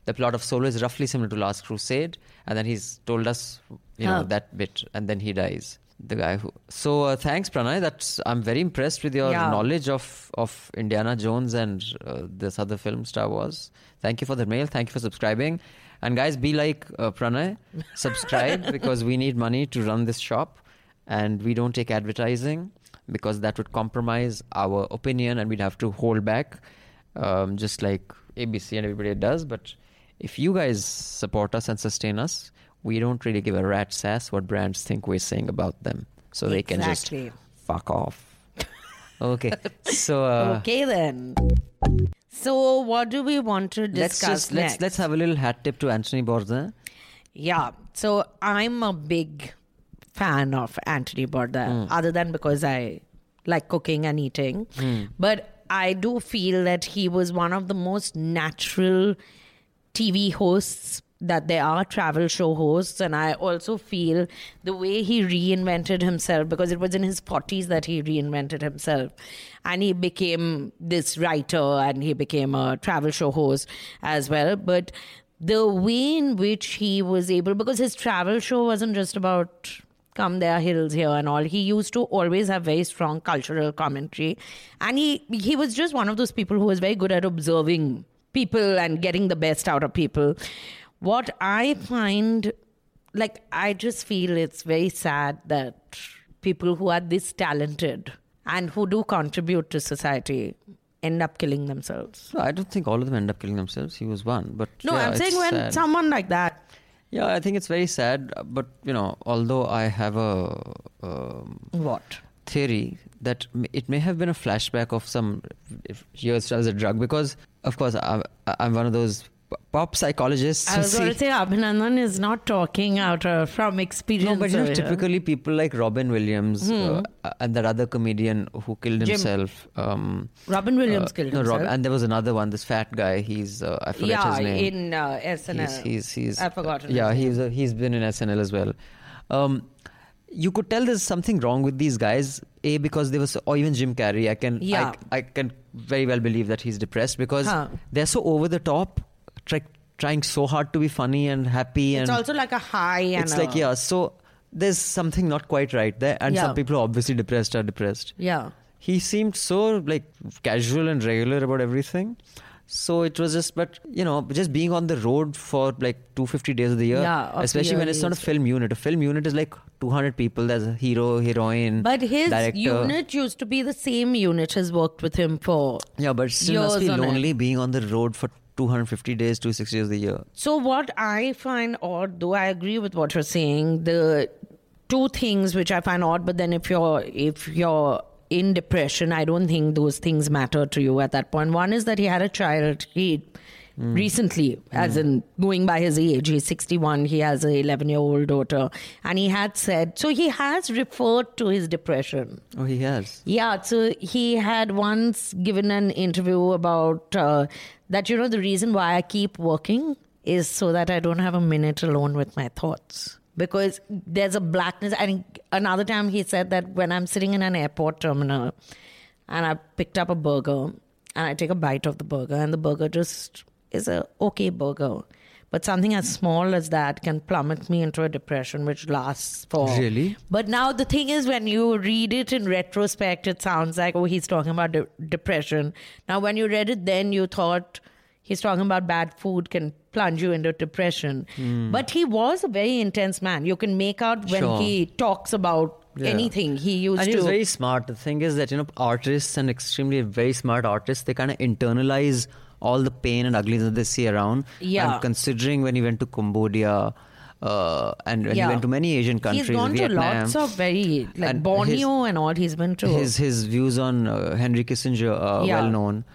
The plot of Solo is roughly similar to Last Crusade, and then he's told us, you know,
Huh.
that bit, and then he dies. The guy who. So uh, thanks, Pranay. That's I'm very impressed with your
Yeah.
knowledge of of Indiana Jones and uh, this other film, Star Wars. Thank you for the mail. Thank you for subscribing. And guys, be like uh, Pranay, subscribe because we need money to run this shop, and we don't take advertising because that would compromise our opinion, and we'd have to hold back, um, just like ABC and everybody does. But if you guys support us and sustain us, we don't really give a rat's ass what brands think we're saying about them. So they can just fuck off. Okay. So uh,
okay, then. So, what do we want to
let's
discuss
just
next?
let's let's have a little hat tip to Anthony Bourdain.
Yeah. So I'm a big fan of Anthony. Bourdain, other than because I like cooking and eating.
Hmm.
But I do feel that he was one of the most natural TV hosts that there are travel show hosts and i also feel the way he reinvented himself because it was in his 40s that he reinvented himself. And he became this writer and he became a travel show host as well. But the way in which he was able because his travel show wasn't just about come there hills here and all. He used to always have very strong cultural commentary. And he he was just one of those people who was very good at observing people and getting the best out of people what i find like i just feel it's very sad that people who are this talented and who do contribute to society end up killing themselves.
No, I don't think all of them end up killing themselves. He was one, but
No,
yeah,
I'm saying when
sad.
someone like that.
Yeah, I think it's very sad. But you know, although I have a um,
What?
theory that it may have been a flashback of some years as a drug, because of course I, I'm one of those pop psychologists.
I was going to say Abhinandan is not talking out uh, from experience.
No, but you know, typically people like Robin Williams uh, and that other comedian who killed
Hmm. Jim.
himself. Um,
Robin Williams
uh,
killed
no,
himself.
Rob, and there was another one, this fat guy. He's uh, I forget
yeah,
his name.
in uh, SNL.
He's he's he's
I've forgotten.
Yeah, he's he's been in SNL as well. Um, you could tell there's something wrong with these guys. A because they was or even Jim Carrey. I can
Yeah.
I, I can very well believe that he's depressed because
Huh.
they're so over the top, try, trying so hard to be funny and happy And It's
also like a high and
it's like yeah. So there's something not quite right there, and
Yeah.
some people are obviously depressed are depressed.
Yeah.
He seemed so like casual and regular about everything. So it was just, but you know, just being on the road for like 250 days of the year,
Yeah,
especially when it's not a film unit. A film unit is like 200 people. There's a hero, heroine,
But his
director.
unit used to be the same unit has worked with him for.
yeah, but it still must be
years on end.
lonely being on the road for 250 days, 260 days of the year.
So what I find odd, though I agree with what you're saying, the two things which I find odd, but then if you're if you're in depression, I don't think those things matter to you at that point. One is that he had a child. He recently, as in going by his age, he's 61. He has a 11 year old daughter, and he had said so. He has referred to his depression.
Oh, he has.
Yeah, so he had once given an interview about uh, that, you know, the reason why I keep working is so that I don't have a minute alone with my thoughts. Because there's a blackness. And another time he said that when I'm sitting in an airport terminal and I picked up a burger and I take a bite of the burger and the burger just is a okay burger. But something as small as that can plummet me into a depression which lasts for
Really?
but now the thing is, when you read it in retrospect, it sounds like, oh, he's talking about de- depression. Now, when you read it then, you thought he's talking about bad food can plunge you into depression. But he was a very intense man. You can make out when
Sure.
he talks about
Yeah.
anything. He used
and
to.
he's very smart. The thing is that you know artists and extremely very smart artists they kind of internalize all the pain and ugliness that they see around.
Yeah.
And considering when he went to Cambodia. Uh, and when
Yeah.
he went to many Asian countries,
he's gone
Vietnam,
to lots of very, like
and
Borneo
his-
and all, he's been to.
his his views on uh, Henry Kissinger are
Yeah.
well known.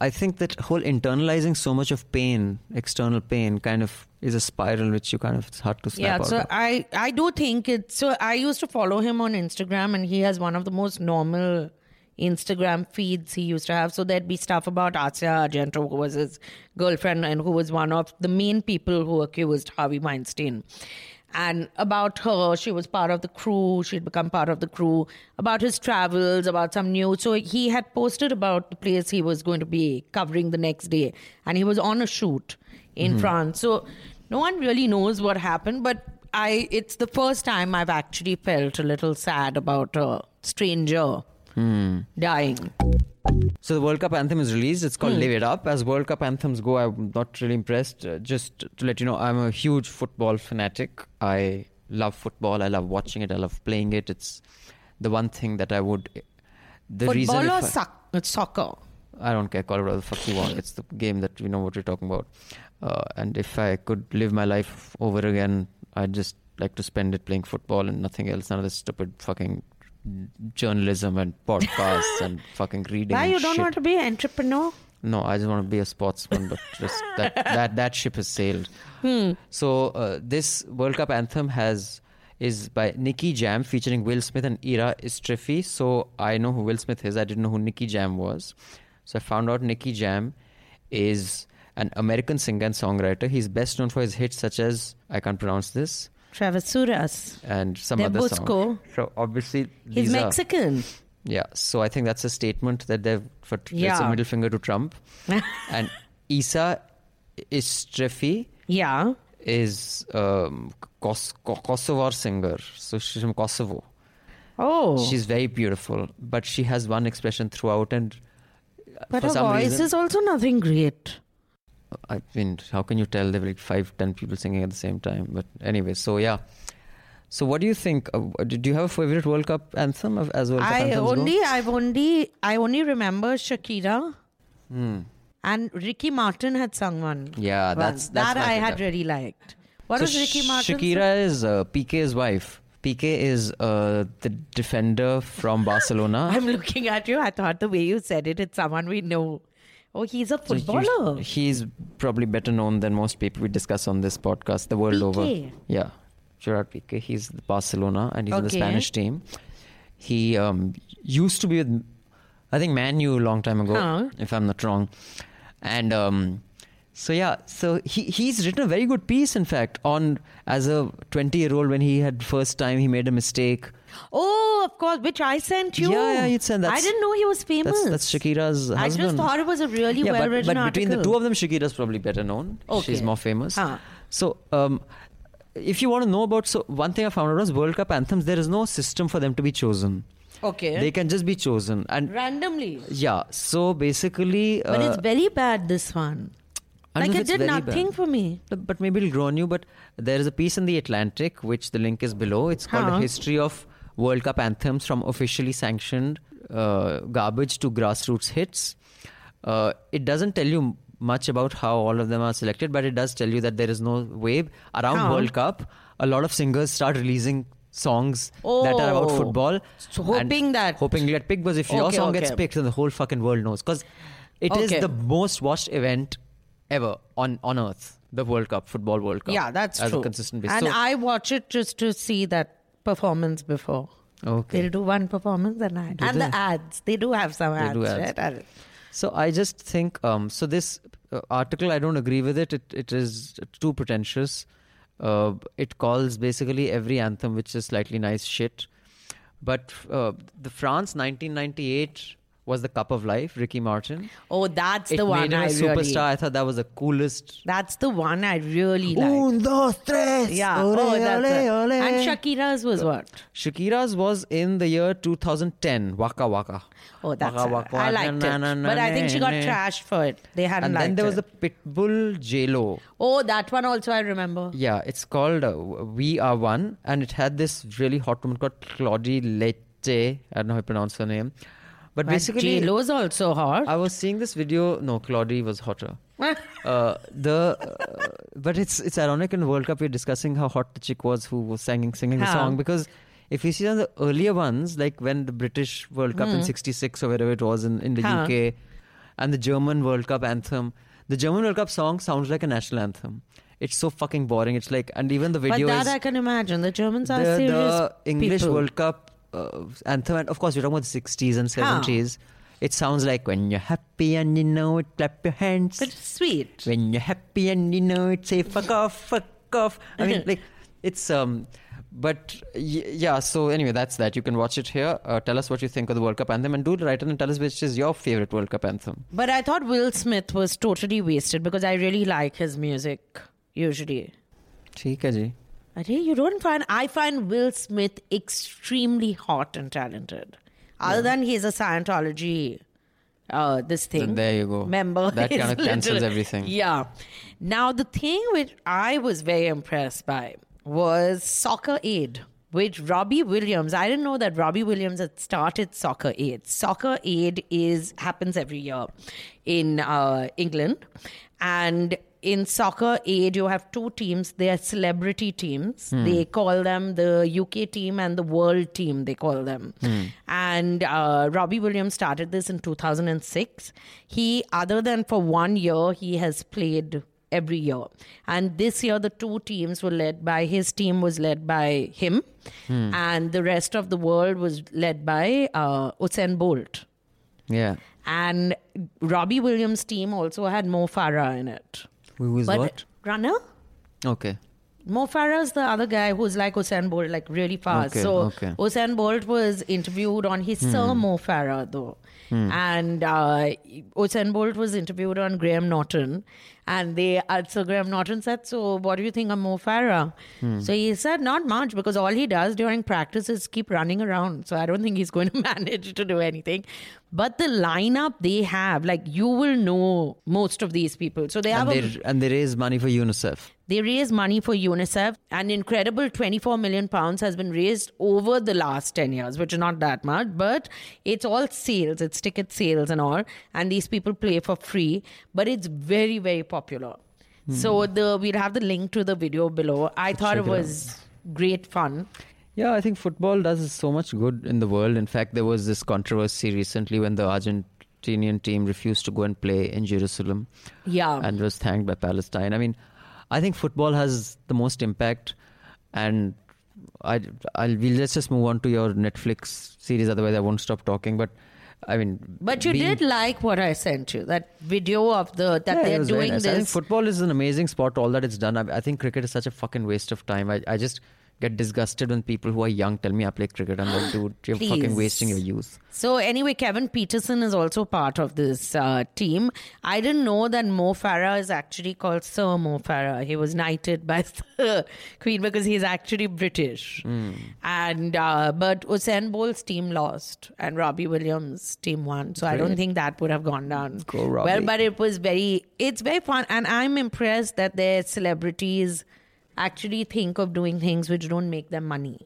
I think that whole internalizing so much of pain, external pain, kind of is a spiral which you kind of it's hard to snap
yeah,
out
so
of.
I I do think it's so I used to follow him on Instagram and he has one of the most normal Instagram feeds he used to have. So there'd be stuff about Asia Argento, who was his girlfriend and who was one of the main people who accused Harvey Weinstein. And about her, she was part of the crew, she'd become part of the crew, about his travels, about some news. So he had posted about the place he was going to be covering the next day. And he was on a shoot in hmm. France. So no one really knows what happened, but I it's the first time I've actually felt a little sad about a stranger dying.
So the World Cup anthem is released. It's called "Live It Up." As World Cup anthems go, I'm not really impressed. Uh, just to let you know, I'm a huge football fanatic. I love football. I love watching it. I love playing it. It's the one thing that I would. The reason
Football or
if I-
soc- uh, soccer?
I don't care. Call it whatever the fuck you want. It's the game that we know what we're talking about. Uh, and if I could live my life over again, I'd just like to spend it playing football and nothing else. None of this stupid fucking journalism and podcasts and fucking reading.
Why you don't
shit.
want to be an entrepreneur?
No, I just want to be a sportsman, but just that that that ship has sailed. So uh, this World Cup anthem has is by Nicky Jam featuring Will Smith and Era Istrefi. So I know who Will Smith is. I didn't know who Nicky Jam was. So I found out Nicky Jam is an American singer and songwriter. He's best known for his hits such as I can't pronounce this
Travesuras.
and some
They're
other songs.
cool.
So obviously
He's
are-
Mexican.
yeah, so I think that's a statement that they've for it's a middle finger to Trump. and Isa Istrefi
Yeah.
is um, Kos- Kosovar singer, so she's from Kosovo.
Oh.
She's very beautiful, but she has one expression throughout, and uh,
but her voice
reason,
is also nothing great.
I mean, how can you tell there were like five, ten people singing at the same time? But anyway, so yeah. So what do you think? Uh, did you have a favorite World Cup anthem of- as Cup
I
anthems go?
only, I've only, I only remember Shakira And Ricky Martin had sung one.
Yeah, that's- that's
that I had really liked. What
so
was Ricky Martin?
Shakira is uh, Piqué's wife. Piqué is uh, the defender from Barcelona.
I'm looking at you. I thought the way you said it, it's someone we know. Oh, he's a
So
footballer.
he's probably better known than most people we discuss on this podcast the world over. Yeah, Gerard Piqué. He's the Barcelona and he's in the Spanish team. He um, used to be with, I think, Man U a long time ago,
Huh.
if I'm not wrong. And um, so yeah, so he he's written a very good piece, in fact, on as a 20 year old when he had first time he made a mistake.
Oh, of course, which I sent you.
Yeah, yeah, you'd send-
I didn't know he was famous.
That's that's Shakira's
I
husband.
just thought it was a really
yeah,
well
but,
written
but between the two of them, Shakira's probably better known.
Okay.
She's more famous.
Huh.
So, um, if you want to know about, so one thing I found out was World Cup anthems. There is no system for them to be chosen.
Okay.
They can just be chosen, and
Randomly.
yeah. So basically,
But
uh,
it's very bad, this one. Like
don't know if
it did nothing
bad.
for me.
But but maybe it'll grow on you. But there is a piece in the Atlantic, which the link is below. It's called
Huh.
a history of World Cup anthems from officially sanctioned uh, garbage to grassroots hits. Uh, it doesn't tell you much about how all of them are selected, but it does tell you that there is no wave around
Huh.
World Cup. A lot of singers start releasing songs that are about
Oh.
football,
So hoping that-
hoping you get picked. Because if your
Okay,
song gets picked, then the whole fucking world knows. Because it is
Okay.
the most watched event ever on on earth. The World Cup, football World Cup.
Yeah, that's
as
true.
a consistent basis.
And
So-
I watch it just to see that performance before.
Okay.
They'll do one performance and I and
they?
the ads. They do have some
They
ads,
do ads.
right?
So I just think um, so. This uh, article, I don't agree with it. It it is too pretentious. Uh, it calls basically every anthem which is slightly nice shit. But uh, the France 1998 was the Cup of Life. Ricky Martin.
Oh, that's
It
the one
made him a
I
superstar.
really.
I thought that was the coolest.
That's the one I really like.
dos, tres.
Yeah.
Ole,
oh, that's
ole, ole.
And Shakira's was what?
Shakira's was in the year 2010. Waka Waka.
Oh, that's
Waka. Waka,
I liked
na,
it,
na, na,
but I think she got trashed for it. They hadn't
And then there was
it.
the Pitbull J-Lo.
Oh, that one also I remember.
Yeah, it's called uh, We Are One, and it had this really hot woman called Claudia Leitte. I don't know how to pronounce her name. But basically,
J Lo's also hot.
I was seeing this video. No, Claudie was hotter. Uh, the uh, but it's it's ironic in World Cup we're discussing how hot the chick was who was singing singing the song because if you see on the earlier ones like when the British World Cup in '66 or wherever it was in in the
Huh.
UK and the German World Cup anthem, the German World Cup song sounds like a national anthem. It's so fucking boring. It's like and even the video.
but that
is
I can imagine. The Germans are
the,
serious
the English
people.
World Cup uh, anthem, and of course, we're talking about the 60s and 70s. It sounds like when you're happy and you know it, clap your hands.
But it's sweet.
when you're happy and you know it, say fuck off, fuck off. I mean, like, it's um. But y- yeah, so anyway, that's that. You can watch it here. Uh, tell us what you think of the World Cup anthem, and do write in and tell us which is your favorite World Cup anthem.
But I thought Will Smith was totally wasted because I really like his music usually.
ठीक है जी.
are you don't find I find Will Smith extremely hot and talented. Other than he's a Scientology uh this thing.
Then there you go.
Member.
That kind of cancels everything.
Yeah. Now the thing which I was very impressed by was Soccer Aid. Which Robbie Williams, I didn't know that Robbie Williams had started Soccer Aid. Soccer Aid is happens every year in uh, England, and in Soccer Aid you have two teams. They are celebrity teams. They call them the UK team and the World team. They call them. And uh, Robbie Williams started this in 2006. He, other than for one year, he has played every year. And this year, the two teams were led by his team was led by him, and the rest of the world was led by uh, Usain Bolt.
Yeah.
And Robbie Williams' team also had Mo Farah in it.
Who is
But
what?
runner?
Okay.
Mo Farah's the other guy who's like Usain Bolt, like really fast.
Okay,
so
okay. Hmm.
Usain Bolt was interviewed on his Sir Mo Farah though, and uh, Usain Bolt was interviewed on Graham Norton, And they, uh, so Graham Norton said, So, what do you think of Mo Farah? So he said, Not much, because all he does during practice is keep running around. So I don't think he's going to manage to do anything. But the lineup they have, like, you will know most of these people. So they have
And
a
and they raise money for UNICEF.
They raise money for UNICEF. An incredible 24 million pounds has been raised over the last 10 years, which is not that much, but it's all sales, it's ticket sales and all. And these people play for free, but it's very, very popular. Hmm. So the we'll have the link to the video below. I thought it
check it out.
was great fun.
Yeah, I think football does so much good in the world. In fact, there was this controversy recently when the Argentinian team refused to go and play in Jerusalem
Yeah.
and was thanked by Palestine. I mean, I think football has the most impact, and I, I'll we'll let's just move on to your Netflix series. Otherwise, I won't stop talking. But I mean,
but you
being-
did like what I sent you, that video of the that
Yeah,
they're doing
nice. I think
this.
football is an amazing sport. All that it's done. I, I think cricket is such a fucking waste of time. I, I just get disgusted when people who are young tell me I play cricket. I'm like, dude, you're
Please.
fucking wasting your youth.
So anyway, Kevin Pietersen is also part of this uh, team. I didn't know that Mo Farah is actually called Sir Mo Farah. He was knighted by the Queen because he's actually British. And uh, but Usain Bolt's team lost, and Robbie Williams' team won. So I don't think that would have gone down
Go,
well. But it was very, it's very fun, and I'm impressed that their celebrities actually think of doing things which don't make them money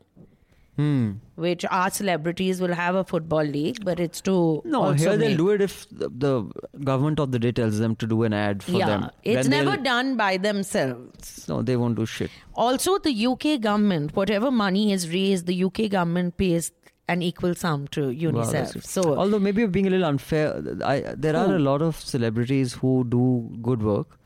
hmm. which our celebrities will have a football league, but it's to
No,
also
here they'll do it if the, the government of the day tells them to do an ad for
yeah,
them.
it's
Then
never done by themselves.
No, they won't do shit.
Also, the UK government, whatever money is raised, the UK government pays an equal sum to UNICEF.
good.
so,
although maybe you're being a little unfair, I, there are a lot of celebrities who do good work.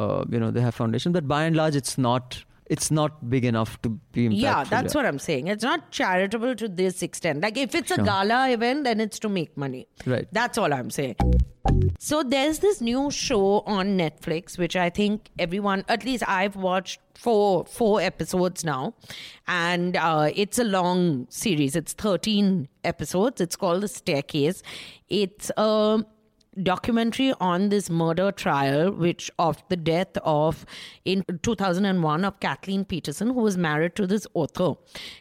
Uh, you know, they have foundation, but by and large, it's not. It's not big enough to be impactful.
yeah, that's what I'm saying. It's not charitable to this extent. Like, if it's a gala event, then it's to make money.
Right.
That's all I'm saying. So there's this new show on Netflix, which I think everyone, at least I've watched four four episodes now, and uh, it's a long series. It's 13 episodes. It's called The Staircase. It's a documentary on this murder trial which of the death of in 2001 of Kathleen Peterson who was married to this author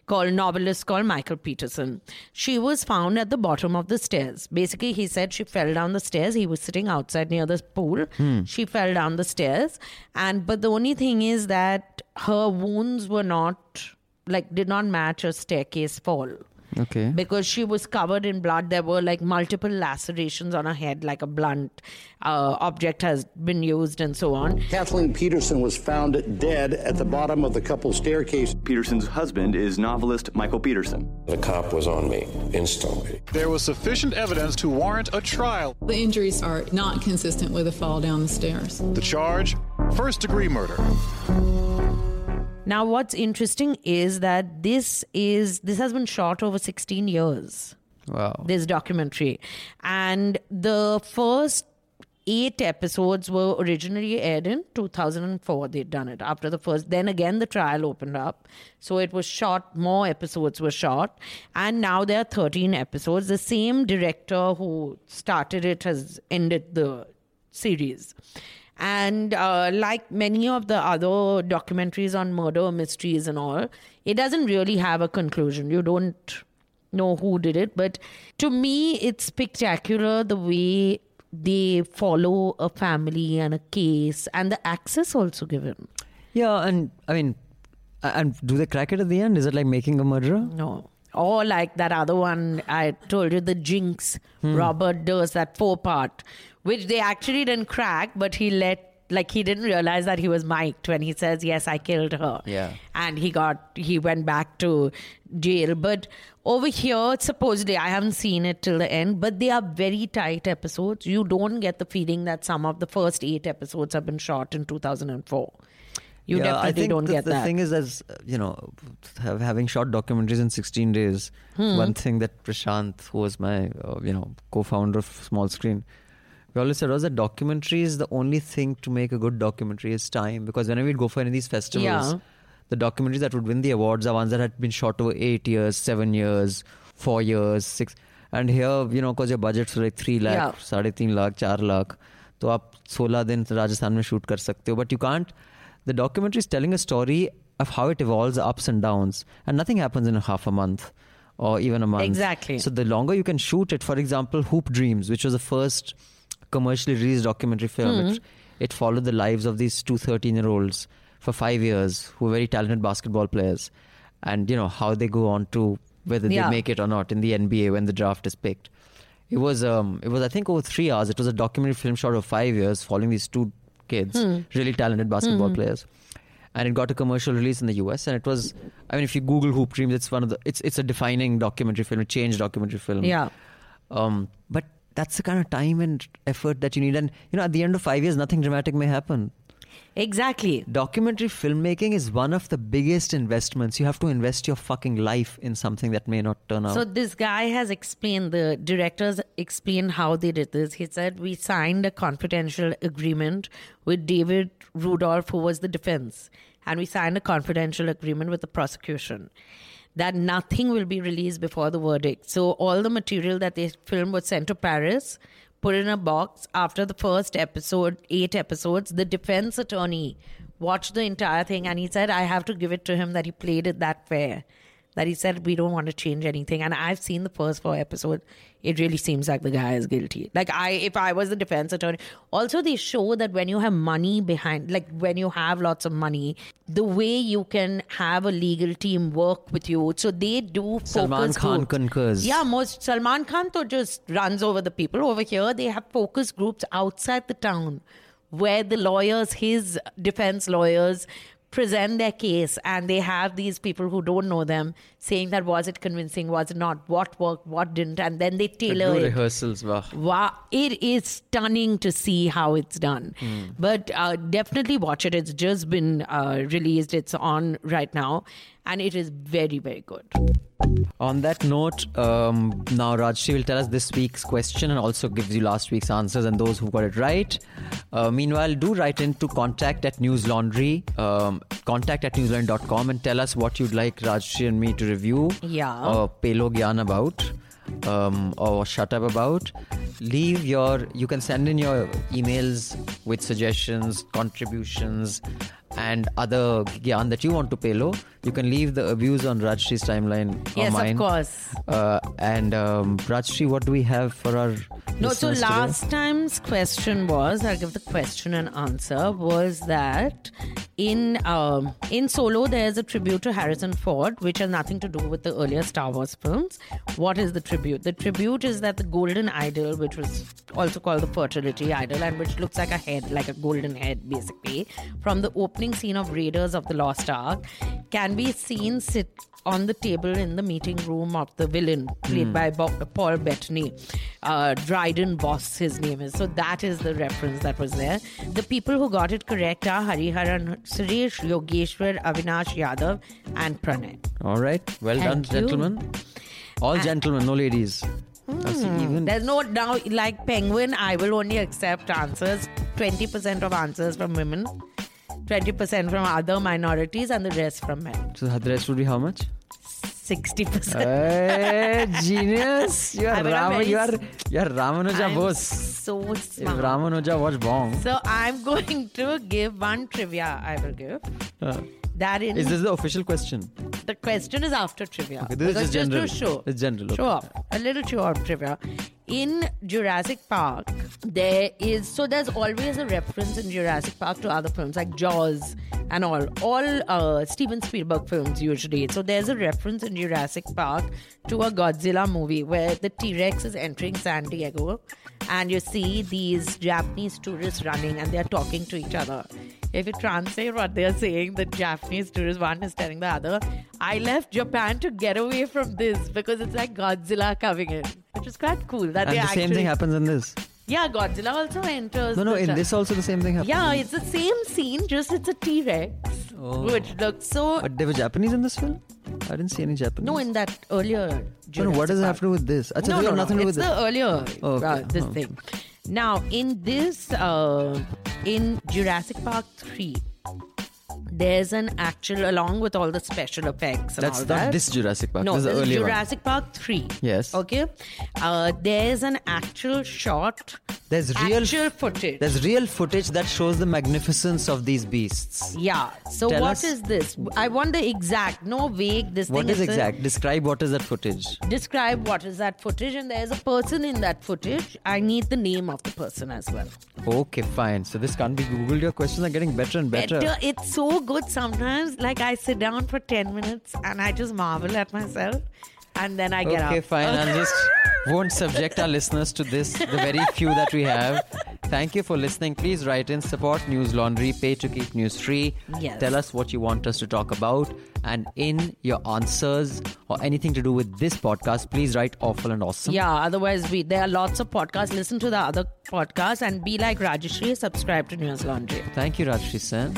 called novelist called Michael Peterson. She was found at the bottom of the stairs. Basically he said she fell down the stairs. He was sitting outside near the pool. Hmm. She fell down the stairs. And but the only thing is that her wounds were not like did not match a staircase fall
Okay.
because she was covered in blood. There were like multiple lacerations on her head, like a blunt uh, object has been used, and so on.
Kathleen Peterson was found dead at the bottom of the couple's staircase.
Peterson's husband is novelist Michael Peterson.
The cop was on me instantly.
There was sufficient evidence to warrant a trial.
The injuries are not consistent with a fall down the stairs.
The charge first degree murder.
Now, what's interesting is that this is this has been shot over 16 years.
Wow.
This documentary, and the first eight episodes were originally aired in 2004 they'd done it after the first then again the trial opened up. So it was shot more episodes were shot. And now there are 13 episodes. The same director who started it has ended the series and uh, like many of the other documentaries on murder mysteries and all it doesn't really have a conclusion. You don't know who did it. But to me it's spectacular the way they follow a family and a case and the access also given.
Yeah, and I mean, and do they crack it at the end? Is it like making a murderer?
no. Or like that other one i told you the jinx robert durst that four part which they actually didn't crack but he let like he didn't realize that he was mic'd when he says yes i killed her.
Yeah.
and he got he went back to jail. But over here supposedly i haven't seen it till the end but they are very tight episodes. You don't get the feeling that some of the first eight episodes have been shot in 2004 you
yeah,
definitely
I think
don't
the,
get
the
that.
thing is, as you know, have, having shot documentaries in 16 days,
Hmm.
one thing that Prashant, who was my, uh, you know, co-founder of Small Screen, we always said was that documentary is the only thing to make a good documentary is time. Because whenever we'd go for any of these festivals,
Yeah.
the documentaries that would win the awards are ones that had been shot over eight years, seven years, four years, six. And here, you know, because your budget's like three lakh,
Yeah.
साढ़े तीन lakh, चार lakh, तो आप 16 दिन राजस्थान में shoot कर सकते हो but you can't the documentary is telling a story of how it evolves ups and downs and nothing happens in a half a month or even a month
Exactly.
so the longer you can shoot it for example hoop dreams which was the first commercially released documentary film
Hmm.
it, it followed the lives of these two 13 year olds for five years who were very talented basketball players and you know how they go on to whether
Yeah.
they make it or not in the nba when the draft is picked it was um it was i think over three hours it was a documentary film shot of five years following these two kids
Hmm.
really talented basketball
Hmm.
players and it got a commercial release in the US. And it was, I mean, if you Google Hoop Dreams, it's one of the, it's it's a defining documentary film, a change documentary film.
Yeah.
Um, but that's the kind of time and effort that you need. And you know, at the end of five years, nothing dramatic may happen.
Exactly.
Documentary filmmaking is one of the biggest investments. You have to invest your fucking life in something that may not turn out.
So this guy has explained the directors explained how they did this. He said we signed a confidential agreement with David Rudolph, who was the defense, and we signed a confidential agreement with the prosecution that nothing will be released before the verdict. So all the material that they filmed was sent to Paris, put in a box. After the first episode, eight episodes, the defense attorney watched the entire thing and he said, I have to give it to him that he played it that fair. That he said, we don't want to change anything. And I've seen the first four episodes. It really seems like the guy is guilty. Like I, if I was the defense attorney. Also, they show that when you have money behind, like when you have lots of money, the way you can have a legal team work with you. So they do focus
Salman Khan
groups.
concurs.
Yeah, most Salman Khan though just runs over the people. Over here, they have focus groups outside the town where the lawyers, his defense lawyers, present their case and they have these people who don't know them saying that was it convincing, was it not, what worked, what didn't, and then they
The
tailor it.
rehearsals, wow.
Wow, it is stunning to see how it's done.
Hmm.
But uh, definitely watch it. It's just been uh, released. It's on right now, and it is very, very good.
On that note, um, now Rajyasree will tell us this week's question and also gives you last week's answers and those who got it right. Uh, meanwhile, do write in to contact at Newslaundry, um, contact at newslaundry.com and tell us what you'd like Rajyasree and me to review
Yeah.
or Pelo Gyan about um, or shut up about. Leave your, you can send in your emails with suggestions, contributions, and other gyan that you want to pay low, You can leave the abuse on Rajyasree's timeline or
Yes, of course.
Uh, and um, Rajyasree, what do we have for our
No, so
listeners today?
last time's question was I'll give the question and answer was that in um, in Solo there's a tribute to Harrison Ford, which has nothing to do with the earlier Star Wars films. What is the tribute? The tribute is that the golden idol, which was also called the fertility idol, and which looks like a head, like a golden head, basically, from the opening scene of Raiders of the Lost Ark, can be seen sit on the table in the meeting room of the villain, played
Hmm.
by Bo- Paul Bettany. Uh, Dryden Vos, his name is. So that is the reference that was there. The people who got it correct are Hariharan Suresh, Yogeshwar, Avinash Yadav, and Pranay.
All right. Well done,
you.
gentlemen. All
And-
gentlemen, no ladies. Even
There's no now like Penguin. I will only accept answers. Twenty percent of answers from women, twenty percent from other minorities, and the rest from men.
so the rest would be how much?
Sixty percent.
Hey, genius! You are
I mean,
Ram,
very
you are you are Ramanuja
I'm
boss.
So
If. Ramanuja was wrong.
So I'm going to give one trivia. I will give
Uh,
that in
is this the official question?
the question is after trivia.
Okay, this is just general.
to show.
It's general.
Show off. A little show off trivia. In Jurassic Park, there is so there's always a reference in Jurassic Park to other films like Jaws and all. All uh, Steven Spielberg films usually. So there's a reference in Jurassic Park to a Godzilla movie where the T Rex is entering San Diego and you see these Japanese tourists running and they're talking to each other. If you translate what they're saying, the Japanese tourist one is telling the other, I left Japan to get away from this because it's like Godzilla coming in. Which is quite cool. That
And the same thing happens in this.
Yeah, Godzilla also enters.
No, no, in this also the same thing happens.
Yeah, it's the same scene, just it's a T Rex,
Oh.
which looks so.
But there were Japanese in this film? I didn't see any Japanese.
No, in that earlier.
No, no, what does it have to do with this? Achha,
no, no, no.
nothing to do
it's
with
the
this.
earlier
Oh, okay.
uh, this
Oh.
thing. Now, in this, uh, in Jurassic Park three, there's an actual along with all the special effects and
That's
all
not
that.
this Jurassic Park.
No,
this is
this
the
is
earlier
Jurassic Park three.
Yes.
Okay. Uh, there's an actual shot
There's real
actual footage.
There's real footage that shows the magnificence of these beasts.
Yeah. So
Tell
what
us-
is this? I want the exact, no vague. This
What
thing
is
a-
exact? Describe what is that footage.
Describe what is that footage, and there's a person in that footage. I need the name of the person as well.
Okay, fine. So this can't be Googled. Your questions are getting better and better.
Better. It's so good sometimes. Like I sit down for ten minutes and I just marvel at myself, and then I get
okay,
up.
fine. I'll just won't subject our listeners to this, the very few that we have. Thank you for listening. Please write in support Newslaundry, pay to keep news free.
Yes.
Tell us what you want us to talk about. And in your answers or anything to do with this podcast, please write awful and awesome.
Yeah, otherwise we there are lots of podcasts. Listen to the other podcasts and be like Rajyasree, subscribe to Newslaundry.
Thank you, Rajyasree Sen.